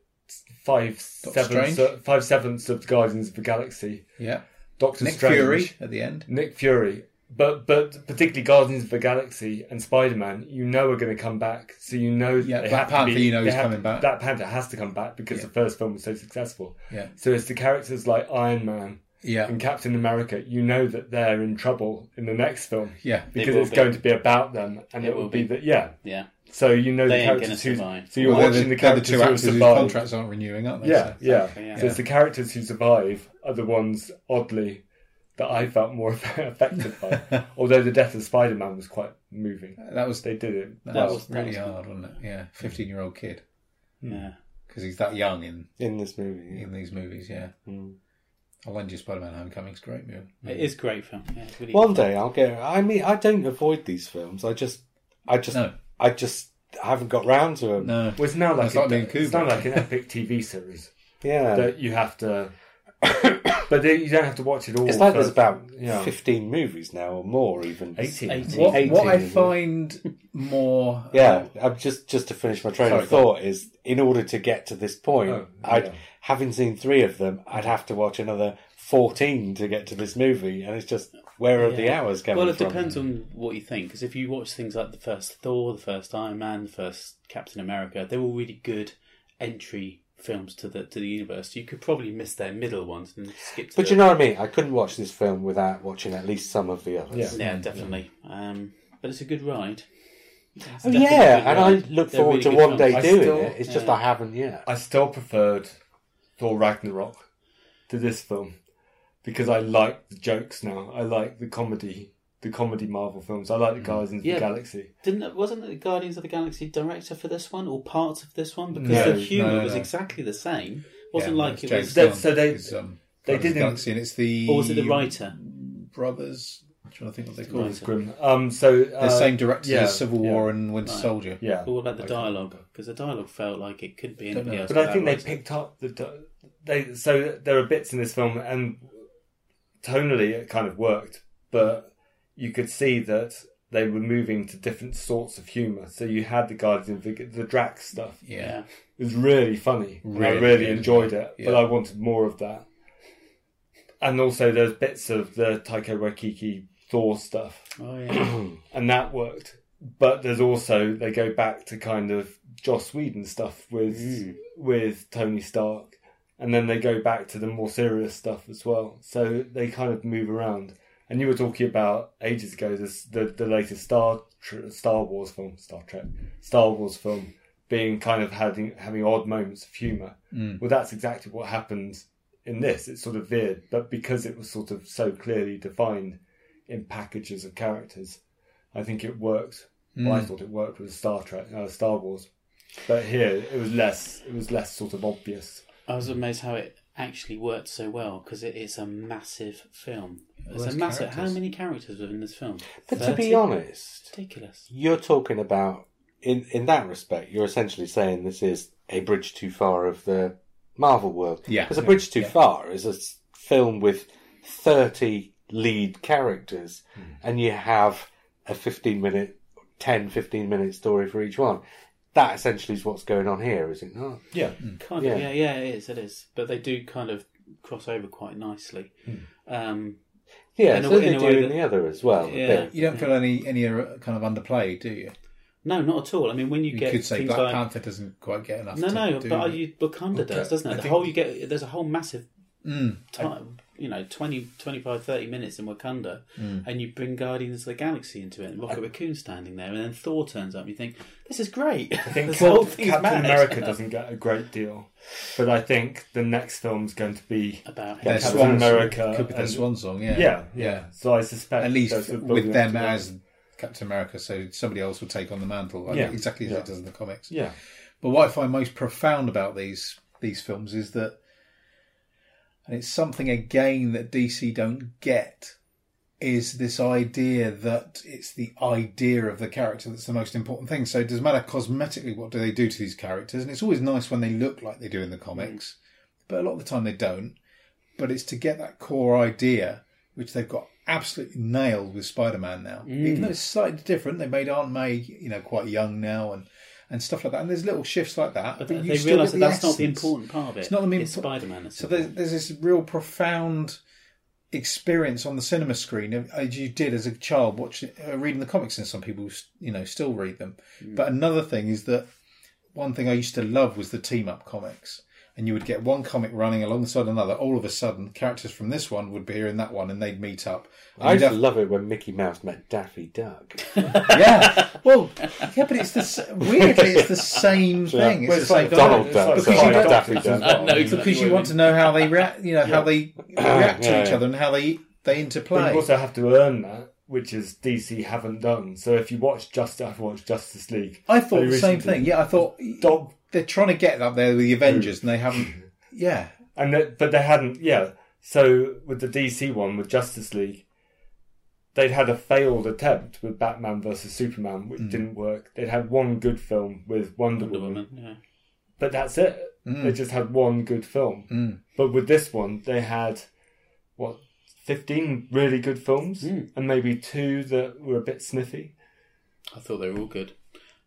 five sevenths, Strange? five sevenths of the Guardians of the Galaxy. Yeah. Doctor Nick Strange, Fury at the end. Nick Fury. But but particularly Guardians of the Galaxy and Spider Man, you know are going to come back. So you know Yeah, Black Panther, be- you know is have coming back. Black Panther has to come back because Yeah. the first film was so successful. Yeah. So it's the characters like Iron Man Yeah. and Captain America. You know that they're in trouble in the next film Yeah. because it's be. going to be about them, and It it, will will be be. that yeah. Yeah. So you know They the ain't gonna characters who. survive. So you're Well, watching the, the they're the characters two who actors whose survive. contracts aren't renewing, aren't they? Yeah, So- yeah. Exactly, yeah. So it's the characters who survive are the ones oddly that I felt more (laughs) affected by. (laughs) Although the death of Spider Man was quite moving. That was They did it. that, That was, was- that really was- hard, wasn't it? Yeah, fifteen-year-old kid Yeah. because he's that young in in this movie. in these movies. Yeah, Mm. I'll lend you Spider-Man: Homecoming's a great movie. It is a great film. Yeah, really One day I'll get. I mean, I don't avoid these films. I just, I just, No, I just haven't got round to them. no. Well, it's now like, It's like a, being it's now Kubrick. like an epic TV series Yeah, that you have to. but then you don't have to watch it all. it's like for- there's about yeah. fifteen movies now or more, even 18. 18. What, 18, what I isn't it? find more, Yeah, I'm just just to finish my train Sorry, of go thought is in order to get to this point, Oh, I'd yeah. Having seen three of them, I'd have to watch another fourteen to get to this movie, and it's just where are the hours coming Well, it from? depends on what you think. Because if you watch things like the first Thor, the first Iron Man, the first Captain America, they're all really good entry films to the to the universe. You could probably miss their middle ones and skip. To But the, you know what I mean. I couldn't watch this film without watching at least some of the others. Yeah. yeah, definitely. Um, but it's a good ride. It's Oh, yeah, good and I look They're forward really to one films. day I doing still- it. It's just. I haven't yet. I still preferred Thor Ragnarok to this film because I like the jokes now. I like the comedy, the comedy Marvel films. I like the Guardians Yeah. of the Galaxy. Didn't wasn't the Guardians of the Galaxy director for this one or parts of this one? Because No, the humour no, no, was exactly the same. Wasn't Yeah, like it's it James was. That- so they- It's, um, they Guardians of the didn't- Galaxy, and it's the Or was it the writer? brothers. I'm trying to think what they call Right. it. It's grim. Um, so The uh, same directors yeah, as Civil yeah. War and Winter Right. Soldier. Yeah, But what about the Okay. dialogue? Because the dialogue felt like it could be Don't anybody else. but I think they writing. picked up the di- they. So there are bits in this film, and tonally it kind of worked, but you could see that they were moving to different sorts of humour. So you had the Guardians, of the, the Drax stuff. Yeah. Yeah. It was really funny. and I Really really enjoyed it, yeah. but I wanted more of that. And also, there's bits of the Taika Waititi Thor stuff, Oh yeah. (clears throat) and that worked. But there's also they go back to kind of Joss Whedon stuff with Mm. with Tony Stark, and then they go back to the more serious stuff as well. So they kind of move around. And you were talking about ages ago this the the latest Star Star Wars film, Star Trek, Star Wars film being kind of having having odd moments of humour. Mm. Well, that's exactly what happened in this. It sort of veered, but because it was sort of so clearly defined in packages of characters, I think it worked. Well, I Mm. thought it worked with Star Trek, uh, Star Wars, but here it was less. It was less sort of obvious. I was amazed how it actually worked so well because it is a massive film. It's there's a massive. How many characters were in this film? But to be honest, ridiculous. you're talking about in in that respect. You're essentially saying this is a bridge too far of the Marvel world. Yeah. because a bridge too Yeah. far is a film with thirty lead characters, and you have a fifteen minute, 10, 15 minute story for each one. That essentially is what's going on here, is it not? Yeah, Kind Yeah. of. Yeah. yeah, it is. It is. But they do kind of cross over quite nicely. Um, Yeah, In a so way- they in do in the other as well. Yeah. You don't feel any any uh, kind of underplayed, do you? no, not at all. I mean, when you, You get could say things Black like Panther doesn't quite get enough. no, to no, do but you, Wakanda Okay, does, doesn't it? I The think- whole you get. There's a whole massive Mm. time, you know, 20, 25, 30 minutes in Wakanda, Mm. and you bring Guardians of the Galaxy into it, and Rocket Raccoon standing there, and then Thor turns up, and you think, this is great. I think (laughs) this whole Cap- Captain mad. America doesn't get a great deal, but I think the next film's going to be About Their him. Captain swan America song. could be their and- swan song. Yeah, yeah, yeah. So I suspect At least they're sort of with them up to that. as Captain America, so somebody else will take on the mantle, like Yeah. exactly as Yeah. it does in the comics. yeah. But what I find most profound about these these films is that, and it's something again that DC don't get, is this idea that it's the idea of the character that's the most important thing. So it doesn't matter cosmetically what do they do to these characters, and it's always nice when they look like they do in the comics, but a lot of the time they don't. But it's to get that core idea, which they've got absolutely nailed with Spider-Man now. Mm. Even though it's slightly different, they made Aunt May, you know, quite young now, and and stuff like that. And there's little shifts like that. But But, they you still realise that that's not the important part of it. It's not the main- It's Spider-Man. So there's, there's this real profound experience on the cinema screen as you did as a child watching uh, reading the comics and some people you know still read them but another thing is that one thing i used to love was the team up comics and you would get one comic running alongside another all of a sudden characters from this one would be here in that one and they'd meet up And I you'd used to have- love it when Mickey Mouse met Daffy Duck. (laughs) yeah well yeah but it's the weirdly it's the same thing it's Well, the it's same like thing. Donald Duck. like Because you don't- Daffy doctors (laughs) Duck. as well. Exactly. because you want to know how they react you know how they (clears throat) react to Yeah, each yeah. other and how they they But interplay you also have to earn that, which is DC haven't done. So if you watch just I've watched Justice League, I thought the same thing. Yeah, I thought Dog they're trying to get up there with the Avengers, and they haven't. (laughs) Yeah, and that, but they hadn't. Yeah. So with the DC one with Justice League, they'd had a failed attempt with Batman versus Superman, which didn't work. They'd had one good film with Wonder, Wonder Woman, Woman. Yeah. but that's it. They just had one good film. Mm. But with this one, they had what fifteen really good films, Mm. and maybe two that were a bit sniffy. I thought they were all good.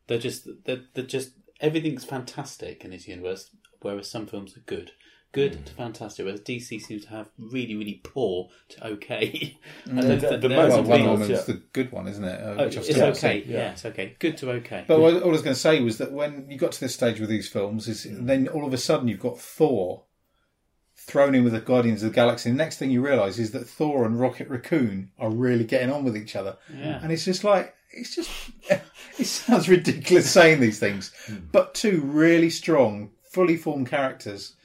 They're just they're, they're just everything's fantastic in this universe, whereas some films are good. Good hmm. to fantastic, whereas DC seems to have really, really poor to okay. (laughs) Mm. And The- there's- the- the most well, a of Wonder big- Woman's, Woman's yeah. the good one, isn't it? Uh, Oh, which I've it's still okay. seen. Yeah. yeah. it's okay. Good to okay. But what, what I was going to say was that when you got to this stage with these films, is hmm. then all of a sudden you've got Thor thrown in with the Guardians of the Galaxy. The next thing you realise is that Thor and Rocket Raccoon are really getting on with each other, Yeah. and it's just like it's just (laughs) it sounds ridiculous saying these things, but two really strong, fully formed characters,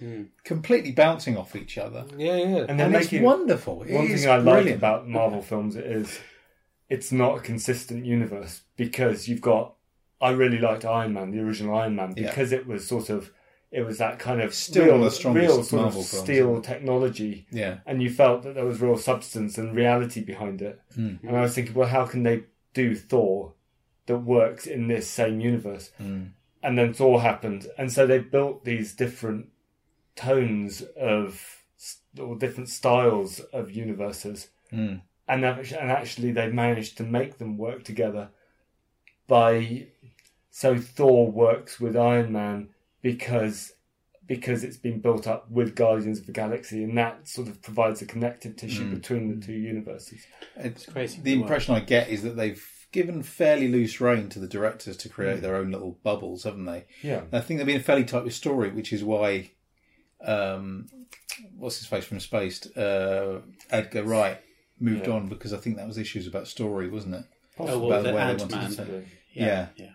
completely bouncing off each other. Yeah, yeah. And they're and it's making wonderful. It One is thing I like brilliant. about Marvel films is it's not a consistent universe because you've got. I really liked Iron Man, the original Iron Man, Yeah. because it was sort of it was that kind of Still real, one of the strongest real sort Marvel of films, steel isn't technology, yeah, and you felt that there was real substance and reality behind it. Hmm. And I was thinking, well, how can they do Thor that works in this same universe? Hmm. And then Thor happened, and so they built these different tones of or different styles of universes, Mm. and act- and actually they managed to make them work together by so Thor works with Iron Man because because it's been built up with Guardians of the Galaxy, and that sort of provides a connective tissue between the two universes. It's crazy. The impression I get is that they've given fairly loose rein to the directors to create their own little bubbles, haven't they? Yeah. I think they've been fairly tight with story, which is why, um, what's his face from Spaced, uh, Edgar Wright moved Yeah. on because I think that was issues about story, wasn't it? Oh, About the the way they wanted Man. to say- Yeah. Yeah.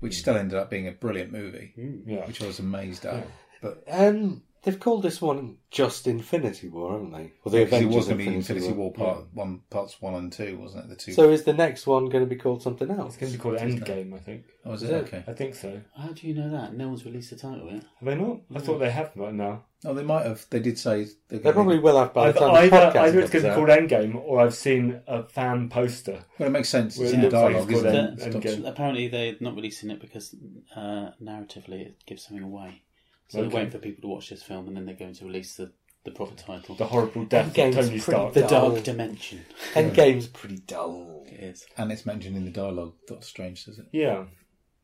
Which still ended up being a brilliant movie, Yeah. which I was amazed at. But Um, they've called this one just Infinity War, haven't they? Well, the because it Avengers was going to be Infinity, Infinity War part one, parts one and two, wasn't it? The two. So is the next one going to be called something else? It's going to be called Endgame, I think. oh, is is it it? okay? I think so. How do you know that? No one's released the title yet. Have they not? I thought they have right now. Oh, they might have. They did say they're They going probably will have by the Either, time the either, podcast either it's going to be called Endgame, or I've seen a fan poster. Well, it makes sense. It's in the dialogue, isn't it? End- It's Endgame. not- Apparently, they're not releasing it because uh, narratively it gives something away. So Okay. they're waiting for people to watch this film and then they're going to release the, the proper title. The horrible death Endgame's of Tony Stark. The dull. Dark Dimension. (laughs) Endgame's pretty dull. It is. And it's mentioned in the dialogue. That's Strange says it. Yeah.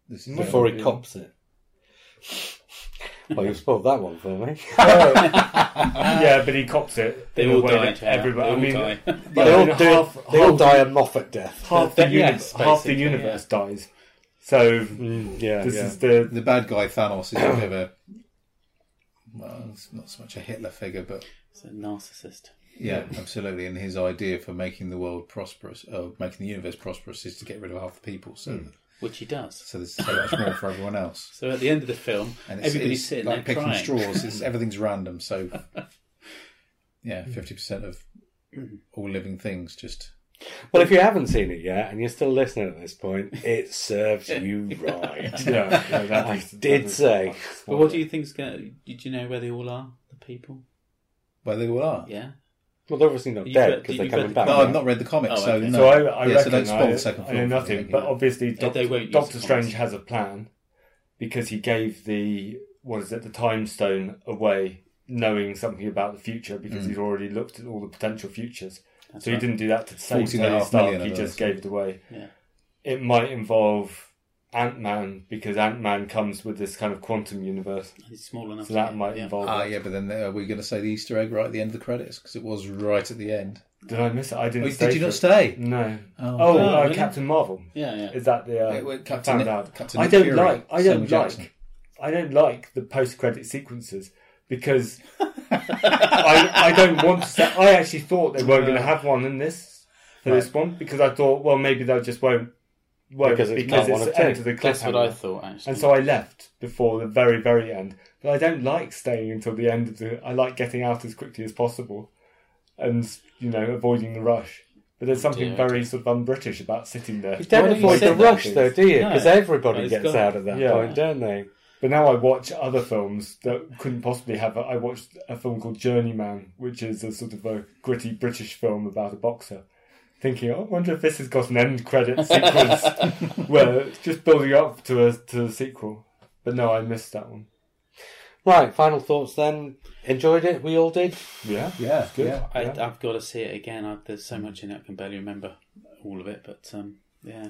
This is Before he Yeah. cops it. Well, you spoiled that one for me. (laughs) yeah, but he cops it. They all die. Everybody, they all I mean, die. they all, mean, do, half- they all half- die a Moffat death. half the, Yes, uni- half the basically, universe dies. So Mm, yeah, this yeah. is the the bad guy Thanos is a bit of a well, it's not so much a Hitler figure, but It's a narcissist. yeah, absolutely. And his idea for making the world prosperous, or making the universe prosperous, is to get rid of half the people. So, hmm. Which he does. so there's so much more for everyone else. (laughs) So at the end of the film, (laughs) And it's, everybody's it's sitting like there picking crying. straws. It's, (laughs) everything's random. So, yeah, fifty percent of hmm. all living things just. Well, if you haven't seen it yet and you're still listening at this point, it serves you (laughs) right. yeah. yeah that (laughs) I is- did that is- say. But what do you think's going to... Did you know where they all are? The people? Where they all are. Yeah? Well, they're obviously not You've dead because they're coming the back. No, right? I've not read the comics, Oh, so no. So I, I yeah, reckon so don't spoil I, the second I know for me, nothing, yeah. but obviously They- Doctor, they Doctor Strange has a plan because he gave the what is it the Time Stone away, knowing something about the future because Mm. he's already looked at all the potential futures. So he didn't do that to save 14 and a Tony Stark. million He just those. gave it away. Yeah. It might involve Ant Man because Ant Man comes with this kind of quantum universe, He's small enough. so that get- might yeah. involve. Ah, it. yeah, but then uh, are we going to say the Easter egg right at the end of the credits? Because it was right at the end. Did I miss it? I didn't. Oh, stay did you not it. stay? No. Oh, Oh, Oh, uh, really? Captain Marvel. Yeah, yeah. Is that the? Uh, It went- cut to found Nick- out. cut to I don't Fury, like. I don't Jackson. like. I don't like the post-credit sequences because (laughs) I, I don't want to. Say, I actually thought they weren't going to have one in this for this one because I thought, well, maybe they just won't. Won't Because because it's it's, not of end two. to the That's what I thought, actually. And so I left before the very, very end. But I don't like staying until the end of the. I like getting out as quickly as possible, and you know, avoiding the rush. But there's something dear, very sort of un-British about sitting there. You don't Why avoid the rush, though, do you? No. Because everybody It's gets got- out at that Yeah. point, don't they? But now I watch other films that couldn't possibly have. I watched a film called Journeyman, which is a sort of a gritty British film about a boxer. Thinking, oh, I wonder if this has got an end credit sequence (laughs) where it's just building up to a to a sequel. But no, I missed that one. Right, final thoughts then. Enjoyed it? We all did? Yeah, Yeah, good. yeah. I, Yeah. I've got to see it again. I, there's so much in it, I can barely remember all of it. But um, yeah,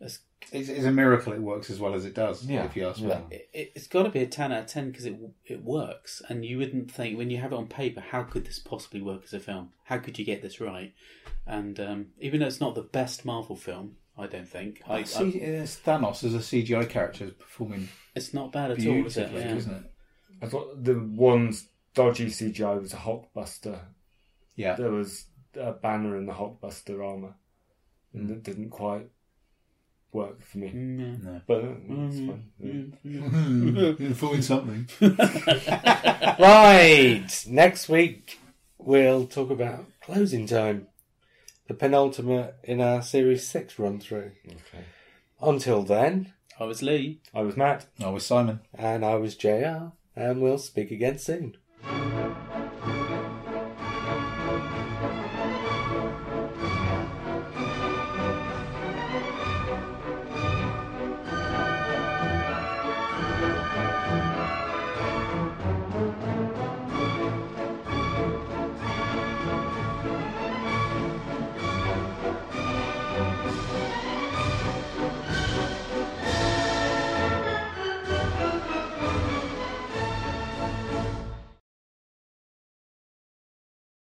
it's, It's, it's a miracle it works as well as it does, Yeah, if you ask yeah. me. it, it's got to be a 10 out of 10 because it, it works. And you wouldn't think, when you have it on paper, how could this possibly work as a film? How could you get this right? And um, even though it's not the best Marvel film, I don't think, I, See, I, it's Thanos as a CGI character is performing it's not bad at all, is it? beautifully, Yeah. isn't it? I thought the one dodgy CGI was a Hulkbuster. Yeah. There was a Banner in the Hulkbuster armor, and it didn't quite work for me. Mm, yeah. But uh, it's fine. (laughs) Yeah. You're following something. (laughs) Right, next week we'll talk about closing time, the penultimate in our Series 6 run through. Okay. Until then, I was Lee. I was Mark. I was Simon. and I was JR, and we'll speak again soon. Bye.